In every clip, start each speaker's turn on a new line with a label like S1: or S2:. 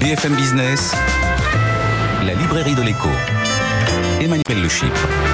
S1: BFM Business, la librairie de l'écho. Emmanuel Le Chypre.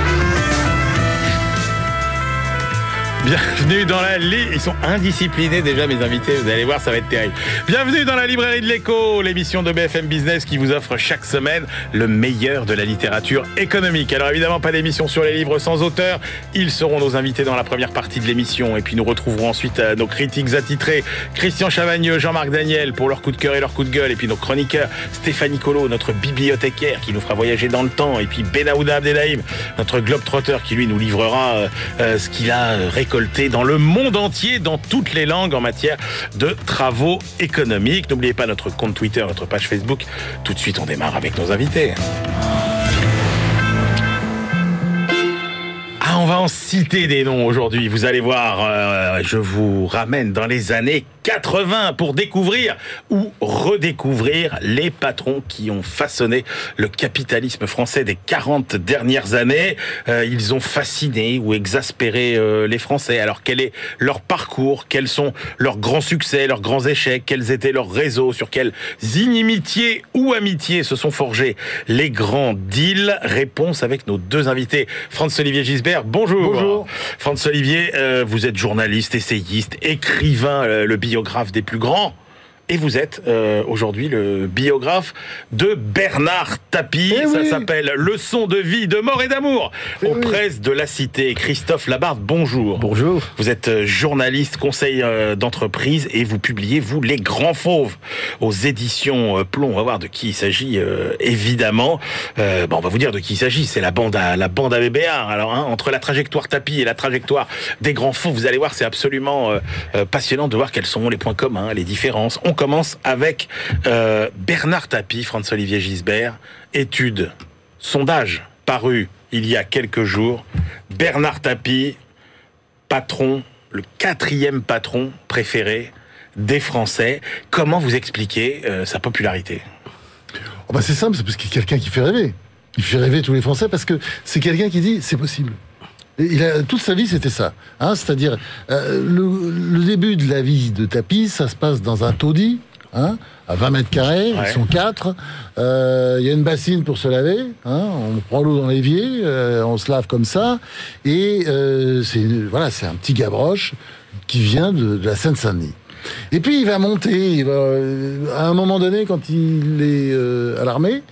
S2: Bienvenue dans la librairie. Ils sont indisciplinés déjà, mes invités. Vous allez voir, ça va être terrible. Bienvenue dans la librairie de l'écho, l'émission de BFM Business qui vous offre chaque semaine le meilleur de la littérature économique. Alors évidemment, pas d'émission sur les livres sans auteur. Ils seront nos invités dans la première partie de l'émission. Et puis nous retrouverons ensuite euh, nos critiques attitrés, Christian Chavagneux, Jean-Marc Daniel pour leur coup de cœur et leur coup de gueule. Et puis nos chroniqueurs, Stéphanie Colo, notre bibliothécaire qui nous fera voyager dans le temps. Et puis Benaouda Abdelhaim, notre globe-trotteur qui lui nous livrera euh, euh, ce qu'il a récolté dans le monde entier, dans toutes les langues en matière de travaux économiques. N'oubliez pas notre compte Twitter, notre page Facebook. Tout de suite, on démarre avec nos invités. Ah, on va en citer des noms aujourd'hui. Vous allez voir, euh, je vous ramène dans les années 80 pour découvrir ou redécouvrir les patrons qui ont façonné le capitalisme français des 40 dernières années. Euh, ils ont fasciné ou exaspéré euh, les Français. Alors quel est leur parcours? Quels sont leurs grands succès, leurs grands échecs? Quels étaient leurs réseaux? Sur quelles inimitiés ou amitiés se sont forgés les grands deals? Réponse avec nos deux invités. Franz-Olivier Gisbert, bonjour.
S3: Bonjour.
S2: Franz-Olivier, euh, vous êtes journaliste, essayiste, écrivain, le biographe des plus grands. Et vous êtes euh, aujourd'hui le biographe de Bernard Tapie.
S3: Eh
S2: Ça
S3: oui.
S2: s'appelle Leçon de vie, de mort et d'amour
S3: Eh
S2: aux
S3: oui.
S2: presses de la cité. Christophe Labarde, bonjour.
S3: Bonjour.
S2: Vous êtes euh, journaliste, conseil euh, d'entreprise et vous publiez, vous, Les Grands Fauves aux éditions euh, Plomb. On va voir de qui il s'agit, euh, évidemment. Euh, bon, on va vous dire de qui il s'agit. C'est la bande à la bande à BBA. Alors, hein, entre la trajectoire tapis et la trajectoire des Grands Fauves, vous allez voir, c'est absolument passionnant de voir quels sont les points communs, les différences. On commence avec euh, Bernard Tapie, François-Olivier Gisbert. Étude, sondage paru il y a quelques jours. Bernard Tapie, patron, le quatrième patron préféré des Français. Comment vous expliquez euh, sa popularité?
S3: Oh bah c'est simple, c'est parce qu'il a quelqu'un qui fait rêver. Il fait rêver tous les Français parce que c'est quelqu'un qui dit c'est possible. Il a, toute sa vie, c'était ça. Hein, C'est-à-dire, euh, le, le début de la vie de Tapis, ça se passe dans un taudis, hein, à 20 mètres carrés,
S2: Ouais.
S3: ils sont quatre. Euh, Il y a une bassine pour se laver. Hein, on prend l'eau dans l'évier, euh, on se lave comme ça. Et euh, c'est voilà, c'est un petit gabroche qui vient de, de la Seine-Saint-Denis. Et puis il va monter, il va, euh, à un moment donné, quand il est euh, à l'armée,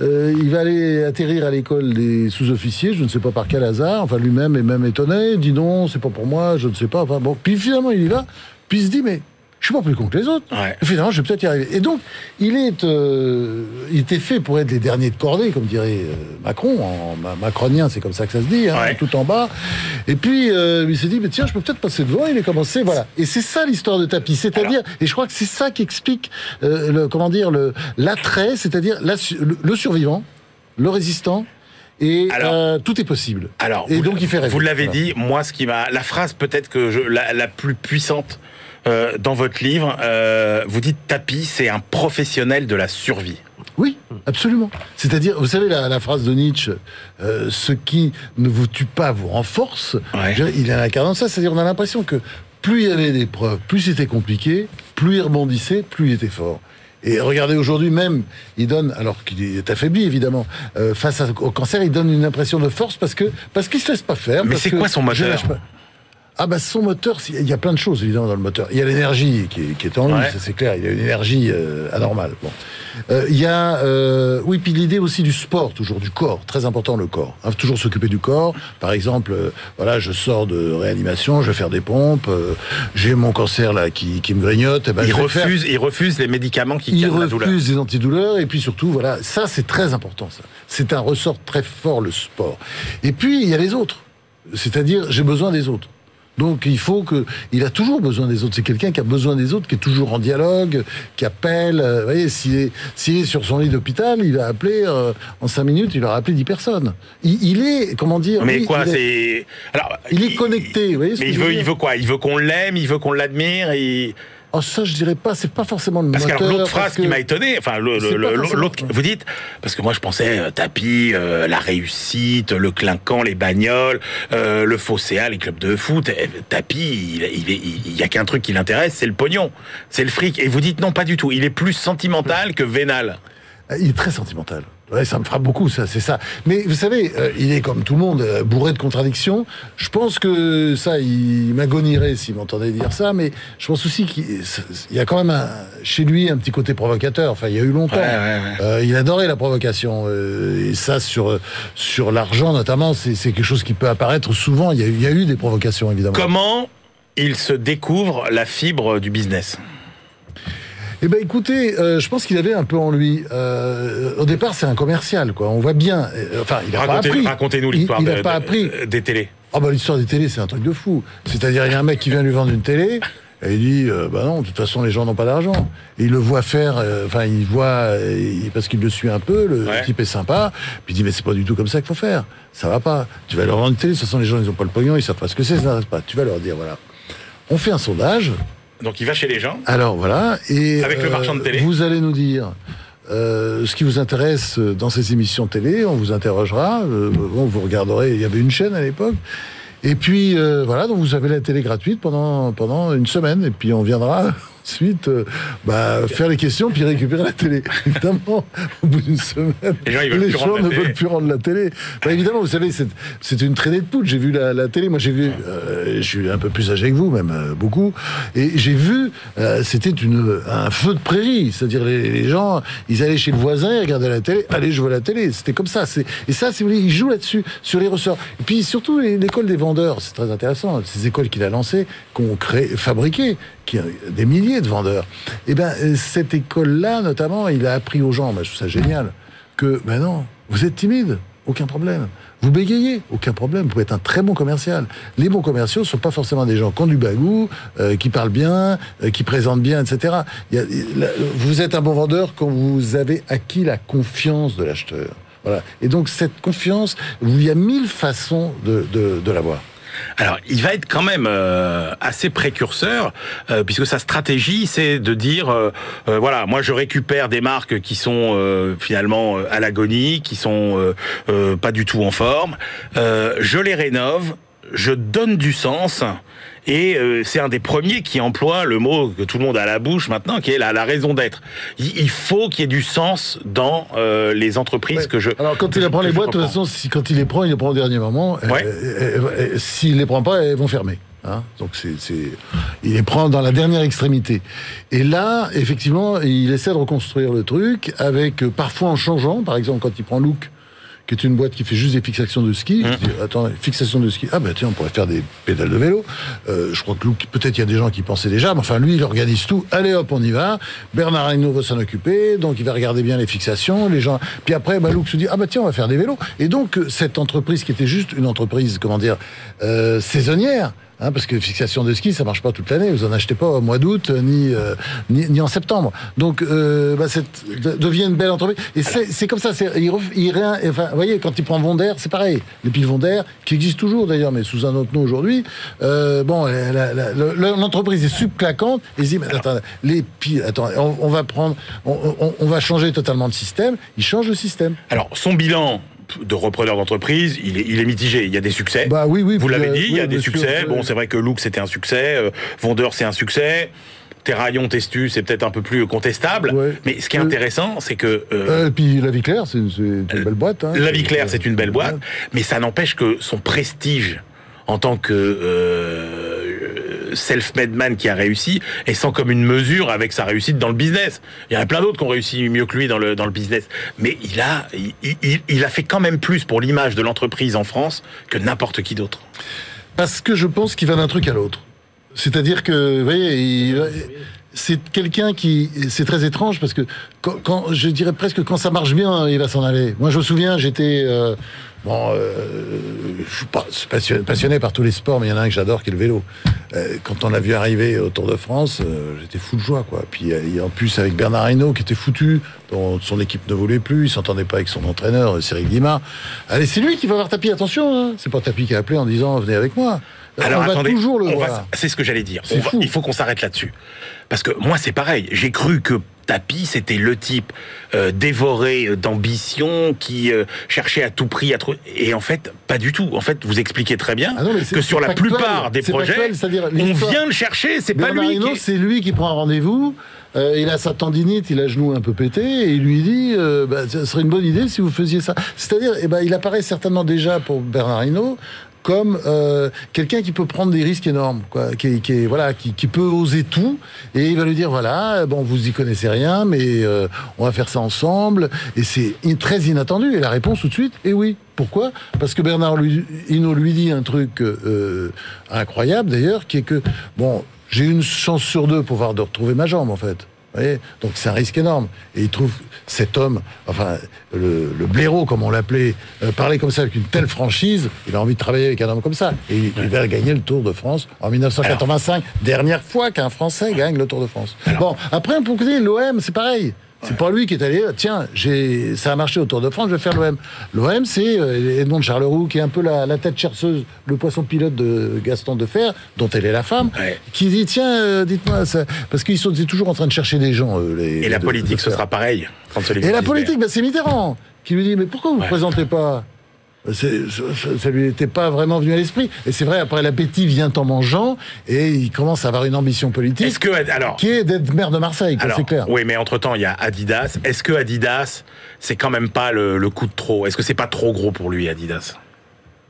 S3: euh, il va aller atterrir à l'école des sous-officiers, je ne sais pas par quel hasard, enfin lui-même est même étonné, dit non, c'est pas pour moi, je ne sais pas, enfin bon, puis finalement il y va, puis il se dit mais je suis pas plus con que les autres.
S2: Ouais.
S3: Finalement, je vais peut-être y arriver. Et donc, il est, euh, il était fait pour être les derniers de cordée, comme dirait euh, Macron, en ma- macronien, c'est comme ça que ça se dit, hein,
S2: Ouais.
S3: tout en bas. Et puis, euh, il s'est dit, mais tiens, je peux peut-être passer devant. Il est commencé, voilà. Et c'est ça l'histoire de Tapis, c'est-à-dire, et je crois que c'est ça qui explique, euh, le, comment dire, le l'attrait, c'est-à-dire la le, le survivant, le résistant. Et
S2: Alors-
S3: euh, tout est possible.
S2: Alors,
S3: et
S2: vous,
S3: donc il fait rêver.
S2: Vous l'avez
S3: Voilà.
S2: dit, moi, ce qui m'a, la phrase peut-être que je, la, la plus puissante euh, dans votre livre, euh, vous dites Tapie, c'est un professionnel de la survie.
S3: Oui, absolument. C'est-à-dire, vous savez la, la phrase de Nietzsche, euh, ce qui ne vous tue pas vous renforce.
S2: Ouais.
S3: Je- Il a incarné ça, c'est-à-dire on a l'impression que plus il y avait des preuves, plus c'était compliqué, plus il rebondissait, plus il était fort. Et regardez aujourd'hui même, il donne, alors qu'il est affaibli évidemment, euh, face au cancer, il donne une impression de force parce que parce qu'il se laisse pas faire.
S2: Mais c'est quoi son moteur.
S3: Ah bah son moteur, il y a plein de choses évidemment dans le moteur. Il y a l'énergie qui, est- qui est en lui,
S2: Ouais.
S3: ça c'est clair. Il y a une énergie euh, anormale. Bon. Euh, il y a euh, oui puis l'idée aussi du sport, toujours du corps, très important le corps. Hein, toujours s'occuper du corps. Par exemple, euh, voilà, je sors de réanimation, je vais faire des pompes, euh, j'ai mon cancer là qui, qui me grignote. eh ben,
S2: il
S3: je vais faire-
S2: refuse, il refuse les médicaments qui
S3: il
S2: calment la douleur.
S3: refuse des antidouleurs et puis surtout voilà ça c'est très important ça c'est un ressort très fort le sport et puis il y a les autres c'est-à-dire j'ai besoin des autres donc il faut que il a toujours besoin des autres c'est quelqu'un qui a besoin des autres qui est toujours en dialogue qui appelle euh, vous voyez s'il est, s'il est sur son lit d'hôpital il va appeler euh, en cinq minutes il va appeler dix personnes il, il est comment dire
S2: Mais quoi,
S3: il est-
S2: c'est alors
S3: il est connecté, vous voyez ce
S2: Mais
S3: que
S2: il veut, il veut quoi? Il veut qu'on l'aime, il veut qu'on l'admire.
S3: Oh, ça, je dirais pas. C'est pas forcément le
S2: Parce que
S3: moteur.
S2: alors, l'autre phrase
S3: parce
S2: qui
S3: que-
S2: m'a étonné, enfin l'autre, vous dites, parce que moi je pensais euh, tapis, euh, la réussite, le clinquant, les bagnoles, euh, le fosséa, les clubs de foot. Eh, Tapis, il, il, il y a qu'un truc qui l'intéresse, c'est le pognon, c'est le fric. Et vous dites non, pas du tout. Il est plus sentimental que vénal.
S3: Il est très sentimental. Ouais, ça me frappe beaucoup, ça, c'est ça. Mais vous savez, euh, il est comme tout le monde, euh, bourré de contradictions. Je pense que ça, il m'agonierait s'il m'entendait dire ça, mais je pense aussi qu'il il y a quand même un- chez lui un petit côté provocateur. Enfin, il y a eu longtemps.
S2: Ouais, ouais, ouais.
S3: Euh, il adorait la provocation. et ça, sur, sur l'argent notamment, c'est quelque chose qui peut apparaître souvent. Il y a, eu- il y a eu des provocations, évidemment.
S2: Comment il se découvre la fibre du business?
S3: Eh ben écoutez, euh, je pense qu'il avait un peu en lui. Euh, au départ, c'est un commercial, quoi. On voit bien. euh, enfin, il a pas
S2: Racontez-
S3: appris.
S2: Racontez-nous
S3: Il-
S2: l'histoire
S3: Il
S2: de-
S3: n'a pas appris.
S2: des télés.
S3: Ah bah l'histoire des télés, c'est un truc de fou. C'est-à-dire, il y a un mec qui vient lui vendre une télé, et il dit, euh, bah non, de toute façon, les gens n'ont pas d'argent. Et il le voit faire, euh, enfin, il voit, euh, il- parce qu'il le suit un peu, le
S2: Ouais.
S3: type est sympa, puis il dit, mais c'est pas du tout comme ça qu'il faut faire. Ça va pas. Tu vas leur vendre une télé, de toute façon, les gens, ils ont pas le pognon, ils savent pas ce que c'est, ça n'intéresse pas. Tu vas leur dire, voilà. On fait un sondage,
S2: Donc il va chez les gens.
S3: alors voilà, et
S2: Avec le marchand de télé.
S3: vous allez nous dire euh, ce qui vous intéresse dans ces émissions télé. On vous interrogera. euh, bon, vous regarderez. Il y avait une chaîne à l'époque. Et puis euh, voilà, donc vous avez la télé gratuite pendant pendant une semaine. Et puis on viendra ensuite euh, bah, faire les questions puis récupérer la télé. Évidemment, au bout d'une semaine,
S2: Les gens,
S3: ne veulent plus rendre la télé. Bah, évidemment, vous savez, c'est une traînée de poudre. J'ai vu la, la télé. Moi, j'ai vu. euh, je suis un peu plus âgé que vous, même euh, beaucoup. Et j'ai vu. C'était une un feu de prairie. C'est-à-dire les, les gens, ils allaient chez le voisin, ils regardaient la télé. Allez, je vois la télé. C'était comme ça. Et ça, si vous voulez, ils jouent là-dessus sur les ressorts. Et puis surtout l'école des vendeurs. C'est très intéressant. Ces écoles qu'il a lancées, qu'on crée, fabriquées, des milliers de vendeurs. Et ben euh, cette école-là, notamment, il a appris aux gens. Je trouve ça génial que, ben non, vous êtes timide, aucun problème. Vous bégayez, aucun problème. Vous pouvez être un très bon commercial. Les bons commerciaux ne sont pas forcément des gens qui ont du bagou, euh, qui parlent bien, euh, qui présentent bien, etc. Vous êtes un bon vendeur quand vous avez acquis la confiance de l'acheteur. Voilà. Et donc cette confiance, il y a mille façons de, de, de l'avoir.
S2: Alors, il va être quand même euh, assez précurseur, euh, puisque sa stratégie, c'est de dire, euh, euh, voilà, moi je récupère des marques qui sont finalement à l'agonie, qui sont pas du tout en forme, je les rénove, je donne du sens. Et euh, c'est un des premiers qui emploie le mot que tout le monde a à la bouche maintenant, qui est la, la raison d'être. Il, faut qu'il y ait du sens dans euh, les entreprises
S3: Ouais.
S2: que je.
S3: Alors quand il apprend
S2: que
S3: les boîtes, de toute façon, si, quand il les prend, il les prend au dernier moment. Euh,
S2: Ouais.
S3: euh, euh, euh, S'il les prend pas, elles vont fermer. hein. Donc c'est, c'est- il les prend dans la dernière extrémité. Et là, effectivement, il essaie de reconstruire le truc avec parfois en changeant. Par exemple, quand il prend Look, qui est une boîte qui fait juste des fixations de ski.
S2: Mmh.
S3: Je dis, attends, fixation de ski. Ah ben tiens, on pourrait faire des pédales de vélo. Euh, je crois que peut-être il y a des gens qui pensaient déjà, mais enfin lui, il organise tout. Allez hop, on y va. Bernard Hinault va s'en occuper, donc il va regarder bien les fixations, les gens. Puis après, bah, Look se dit, ah bah tiens, on va faire des vélos. Et donc cette entreprise qui était juste une entreprise, comment dire, euh, saisonnière. Hein, parce que fixation de ski, ça marche pas toute l'année. Vous en achetez pas au mois d'août euh, ni, euh, ni ni en septembre. Donc, euh, bah, devient une belle entreprise. Et c'est c'est comme ça. c'est- Il, il rien- enfin, vous voyez, quand il prend Vondair, c'est pareil. Les piles Vondair, qui existent toujours d'ailleurs, mais sous un autre nom aujourd'hui. Euh, bon, l'entreprise est subclaquante. Et dit, mais attends, les piles, attends, on, on va prendre, on, on- on va changer totalement de système. Il change le système.
S2: Alors, son bilan de repreneur d'entreprise, il est, il est mitigé. Il y a des succès.
S3: Bah oui, oui.
S2: Vous l'avez
S3: euh,
S2: dit, il y a des succès. Bon, c'est vrai que Look, c'était un succès. euh, Vendeur, c'est un succès. Terraillon, Testu, c'est peut-être un peu plus contestable.
S3: Ouais.
S2: Mais ce qui est
S3: Euh,
S2: intéressant, c'est que euh,
S3: Euh, puis la vie claire, c'est une, belle boîte. Hein.
S2: la vie claire, c'est une belle boîte. Mais ça n'empêche que son prestige en tant que euh, self-made man qui a réussi est sans comme une mesure avec sa réussite dans le business. Il y en a plein d'autres qui ont réussi mieux que lui dans le, dans le business. Mais il a, il, a fait quand même plus pour l'image de l'entreprise en France que n'importe qui d'autre.
S3: Parce que je pense qu'il va d'un truc à l'autre. C'est-à-dire que, vous voyez, c'est quelqu'un qui, c'est très étrange parce que quand- je dirais presque quand ça marche bien, il va s'en aller. Moi, je me souviens, j'étais, euh, bon, euh, je suis pas passionné, passionné par tous les sports, mais il y en a un que j'adore, qui est le vélo. Euh, quand on l'a vu arriver au Tour de France, euh, j'étais fou de joie, quoi. Puis en plus avec Bernard Hinault, qui était foutu, dont son équipe ne voulait plus, il s'entendait pas avec son entraîneur, Cyril Guimard. Allez, c'est lui qui va avoir Tapi, attention, hein. c'est pas Tapi qui a appelé en disant venez avec moi.
S2: Alors
S3: on va
S2: attendez,
S3: toujours le
S2: on va-
S3: voir.
S2: c'est ce que j'allais dire. On va- il faut qu'on s'arrête là-dessus. Parce que moi, c'est pareil. J'ai cru que Tapi, c'était le type euh, dévoré euh, d'ambition qui euh, cherchait à tout prix à trouver. Et en fait, pas du tout. En fait, vous expliquez très bien
S3: Ah non,
S2: que sur la
S3: factuel.
S2: plupart des projets,
S3: factuel,
S2: on vient le chercher. C'est pas lui. Qui est-
S3: c'est lui qui prend un rendez-vous. euh, il a sa tendinite, il a le genou un peu pété, et il lui dit euh, bah, Ce serait une bonne idée si vous faisiez ça. C'est-à-dire, eh ben, il apparaît certainement déjà pour Bernard Hinault comme euh, quelqu'un qui peut prendre des risques énormes, quoi, qui, qui voilà, qui, peut oser tout, et il va lui dire voilà, bon, vous y connaissez rien, mais euh, on va faire ça ensemble, et c'est très inattendu. Et la réponse tout de suite est oui. Pourquoi? Parce que Bernard lui- lui dit un truc euh, incroyable d'ailleurs, qui est que bon, j'ai une chance sur deux pour voir de retrouver ma jambe en fait. Vous voyez Donc c'est un risque énorme. Et il trouve cet homme, enfin le, le blaireau comme on l'appelait, euh, parler comme ça avec une telle franchise, il a envie de travailler avec un homme comme ça. Et il, il va gagner le Tour de France en 1985, dernière fois qu'un Français gagne le Tour de France. Bon, après pour l'OM, c'est pareil. C'est pas lui qui est allé, tiens, j'ai, ça a marché au Tour de France, je vais faire l'OM. L'OM, c'est euh, Edmond de Charleroux, qui est un peu la, la tête chercheuse, le poisson pilote de Gaston Defer, dont elle est la femme,
S2: Ouais.
S3: qui dit, tiens, euh, dites-moi, ça... parce qu'ils sont toujours en train de chercher des gens. les,
S2: Et la
S3: de-
S2: politique,
S3: de
S2: ce sera pareil.
S3: Et la politique, bah, c'est Mitterrand qui lui dit, mais pourquoi vous ne
S2: Ouais.
S3: présentez pas ça, lui était pas vraiment venu à l'esprit. Et c'est vrai, après l'appétit vient en mangeant, et il commence à avoir une ambition politique
S2: Est-ce que alors
S3: qui est d'être maire de Marseille, c'est clair.
S2: oui, mais entre-temps, il y a Adidas. Est-ce que Adidas, c'est quand même pas le, le coup de trop? Est-ce que c'est pas trop gros pour lui, Adidas?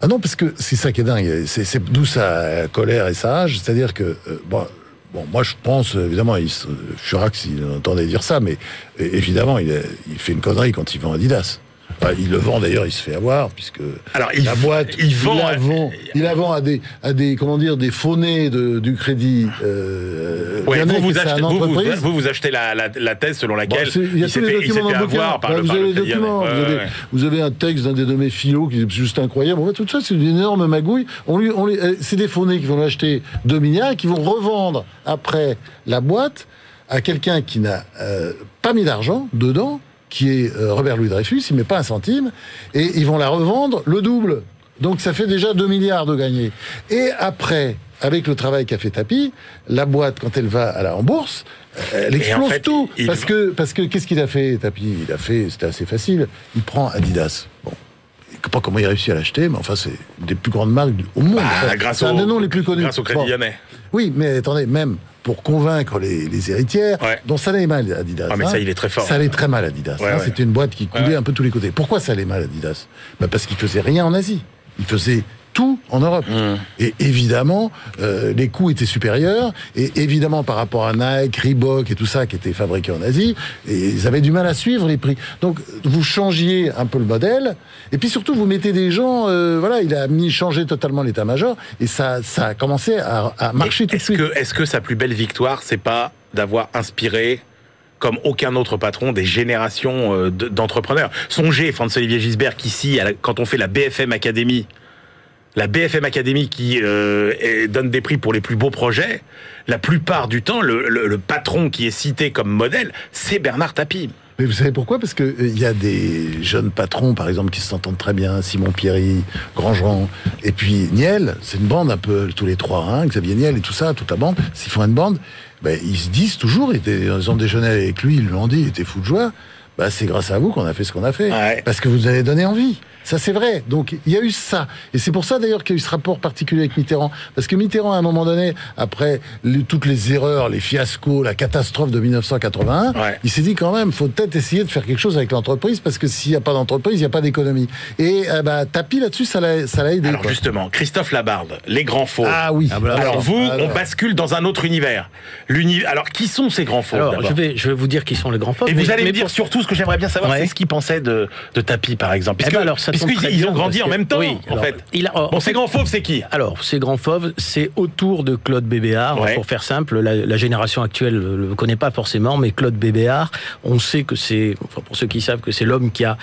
S3: Ah non, parce que c'est ça qui est dingue. C'est d'où sa colère et sa rage. C'est-à-dire que, euh, bon, bon, moi je pense, évidemment, il Chirac s'il entendait dire ça, mais évidemment, il, il fait une connerie quand il vend Adidas. Enfin, il le vend d'ailleurs, il se fait avoir, puisque
S2: Alors, il
S3: la boîte,
S2: il vend
S3: la
S2: à-
S3: vend, il la vend à des, à des, comment dire, des faunés de, du crédit. Euh,
S2: Ouais, vous, vous, achetez,
S3: une
S2: vous, vous-
S3: entreprise.
S2: vous, vous achetez la, la- la thèse selon
S3: Bon,
S2: laquelle
S3: il
S2: il s'est fait, il fait avoir par
S3: Bah,
S2: le
S3: vous
S2: par
S3: avez
S2: le
S3: les documents, vous,
S2: Ouais,
S3: avez,
S2: ouais.
S3: vous avez un texte d'un des de mes philo qui est juste incroyable. En fait, tout ça, c'est une énorme magouille. On lui, on lui- euh, c'est des faunés qui vont l'acheter 2 milliards et qui vont revendre après la boîte à quelqu'un qui n'a euh, pas mis d'argent dedans, qui est euh, Robert Louis Dreyfus, il met pas un centime, et ils vont la revendre le double. Donc ça fait déjà 2 milliards de gagnés. Et après, avec le travail qu'a fait Tapi, la boîte, quand elle va à la, en bourse, euh, elle explose
S2: en fait,
S3: tout.
S2: il-
S3: Parce que, parce que qu'est-ce qu'il a fait, Tapi? Il a fait, c'était assez facile, il prend Adidas. Bon. Je sais pas comment il réussit à l'acheter, mais enfin, c'est des plus grandes marques au monde.
S2: Bah, grâce
S3: c'est un des noms les plus connus.
S2: grâce au Crédit
S3: Bon.
S2: Lyonnais.
S3: Oui, mais attendez, même pour convaincre les, les héritières,
S2: Ouais.
S3: dont ça allait mal Adidas.
S2: Ah, mais
S3: hein.
S2: ça, il est très fort.
S3: Ça allait très mal Adidas.
S2: Ouais,
S3: hein.
S2: ouais.
S3: C'était une boîte qui coulait un peu tous les côtés. Pourquoi ça allait mal Adidas? Bah Parce qu'il faisait rien en Asie. Il faisait tout en Europe.
S2: Mmh.
S3: Et évidemment, euh, les coûts étaient supérieurs. Et évidemment, par rapport à Nike, Reebok et tout ça qui était fabriqué en Asie, et ils avaient du mal à suivre les prix. Donc, vous changiez un peu le modèle. Et puis surtout, vous mettez des gens. euh, voilà, il a mis changé totalement l'état-major. Et ça, ça a commencé à, à marcher tout de
S2: Est-ce
S3: suite.
S2: que, est-ce que sa plus belle victoire, c'est pas d'avoir inspiré comme aucun autre patron des générations euh, de- d'entrepreneurs? Songez, François-Olivier Gisbert, qu'ici, quand on fait la BFM Academy, la BFM Academy qui euh, donne des prix pour les plus beaux projets, la plupart du temps, le, patron qui est cité comme modèle, c'est Bernard Tapie.
S3: Mais vous savez pourquoi? Parce qu'il il y a des jeunes patrons, par exemple, qui s'entendent très bien, Simon Pierry, Grandjean, et puis Niel, c'est une bande un peu, tous les trois, hein, Xavier Niel et tout ça, toute la bande, s'ils font une bande, ben, ils se disent toujours, ils, ont déjeuné avec lui, ils lui ont dit, il était fou de joie, bah, c'est grâce à vous qu'on a fait ce qu'on a fait.
S2: Ouais.
S3: Parce que vous nous avez donné envie. Ça, c'est vrai. Donc, il y a eu ça. Et c'est pour ça, d'ailleurs, qu'il y a eu ce rapport particulier avec Mitterrand. Parce que Mitterrand, à un moment donné, après les- toutes les erreurs, les fiascos, la catastrophe de 1981,
S2: Ouais.
S3: il s'est dit quand même, faut peut-être essayer de faire quelque chose avec l'entreprise, parce que s'il n'y a pas d'entreprise, il n'y a pas d'économie. Et euh, bah, Tapi, là-dessus, ça l'a aidé.
S2: Alors
S3: quoi.
S2: justement, Christophe Labarde, les grands faux.
S3: Ah oui.
S2: Alors vous,
S3: Alors.
S2: on bascule dans un autre univers. L'uni- Alors qui sont ces grands faux
S4: Alors, je vais, je vais vous dire qui sont les grands faux.
S2: Et
S4: mais-
S2: vous allez
S4: mais
S2: me dire
S4: pour-
S2: surtout ce que j'aimerais bien savoir,
S4: Ouais.
S2: c'est ce qu'ils pensaient de, de Tapi, par exemple.
S4: Eh
S2: Puisque,
S4: ben alors, ça
S2: ils ont grandi en même temps,
S4: oui,
S2: en
S4: alors,
S2: fait.
S4: il a- oh,
S2: bon, ces grands fauves, c'est qui?
S4: Alors, ces grands fauves, c'est autour de Claude Bébéard.
S2: Ouais.
S4: Pour faire simple, la, la génération actuelle ne le connaît pas forcément, mais Claude Bébéard, on sait que c'est, enfin, pour ceux qui savent, que c'est l'homme qui a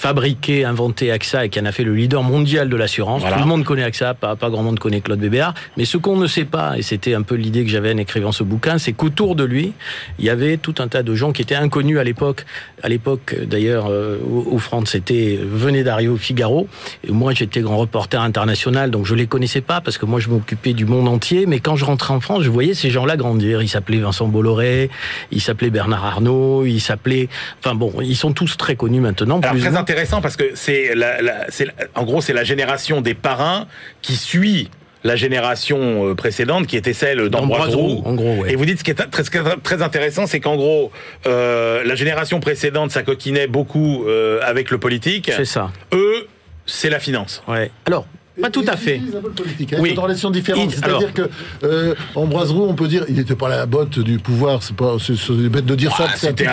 S4: fabriqué, inventé AXA et qui en a fait le leader mondial de l'assurance.
S2: Voilà.
S4: Tout le monde connaît AXA, pas, pas grand monde connaît Claude Bébéard. Mais ce qu'on ne sait pas, et c'était un peu l'idée que j'avais en écrivant ce bouquin, c'est qu'autour de lui, il y avait tout un tas de gens qui étaient inconnus à l'époque. À l'époque, d'ailleurs, euh, où France était venait d'arriver au Figaro. Et moi, j'étais grand reporter international, donc je les connaissais pas parce que moi, je m'occupais du monde entier. Mais quand je rentrais en France, je voyais ces gens-là grandir. Ils s'appelaient Vincent Bolloré, ils s'appelaient Bernard Arnault, ils s'appelaient. Enfin bon, ils sont tous très connus maintenant.
S2: Alors
S4: plus ou
S2: très
S4: moins.
S2: Intéressant parce que c'est la, la- c'est la- en gros c'est la génération des parrains qui suit la génération euh, précédente qui était celle d'Ambroise
S4: D'Ambroise
S2: Roux.
S4: Roux, en gros, ouais.
S2: Et vous dites ce qui est très, très, très intéressant, c'est qu'en gros euh, la génération précédente ça coquinait beaucoup euh, avec le politique.
S4: C'est ça.
S2: Eux c'est la finance.
S4: Ouais. Alors, pas tout à fait.
S3: Politique.
S4: Oui.
S3: C'est une relation différente.
S4: Il-
S3: C'est-à-dire que euh, Ambroise Roux, on peut dire, il n'était pas la botte du pouvoir. C'est pas, c'est c'est bête de dire ça.
S2: Ah, c'était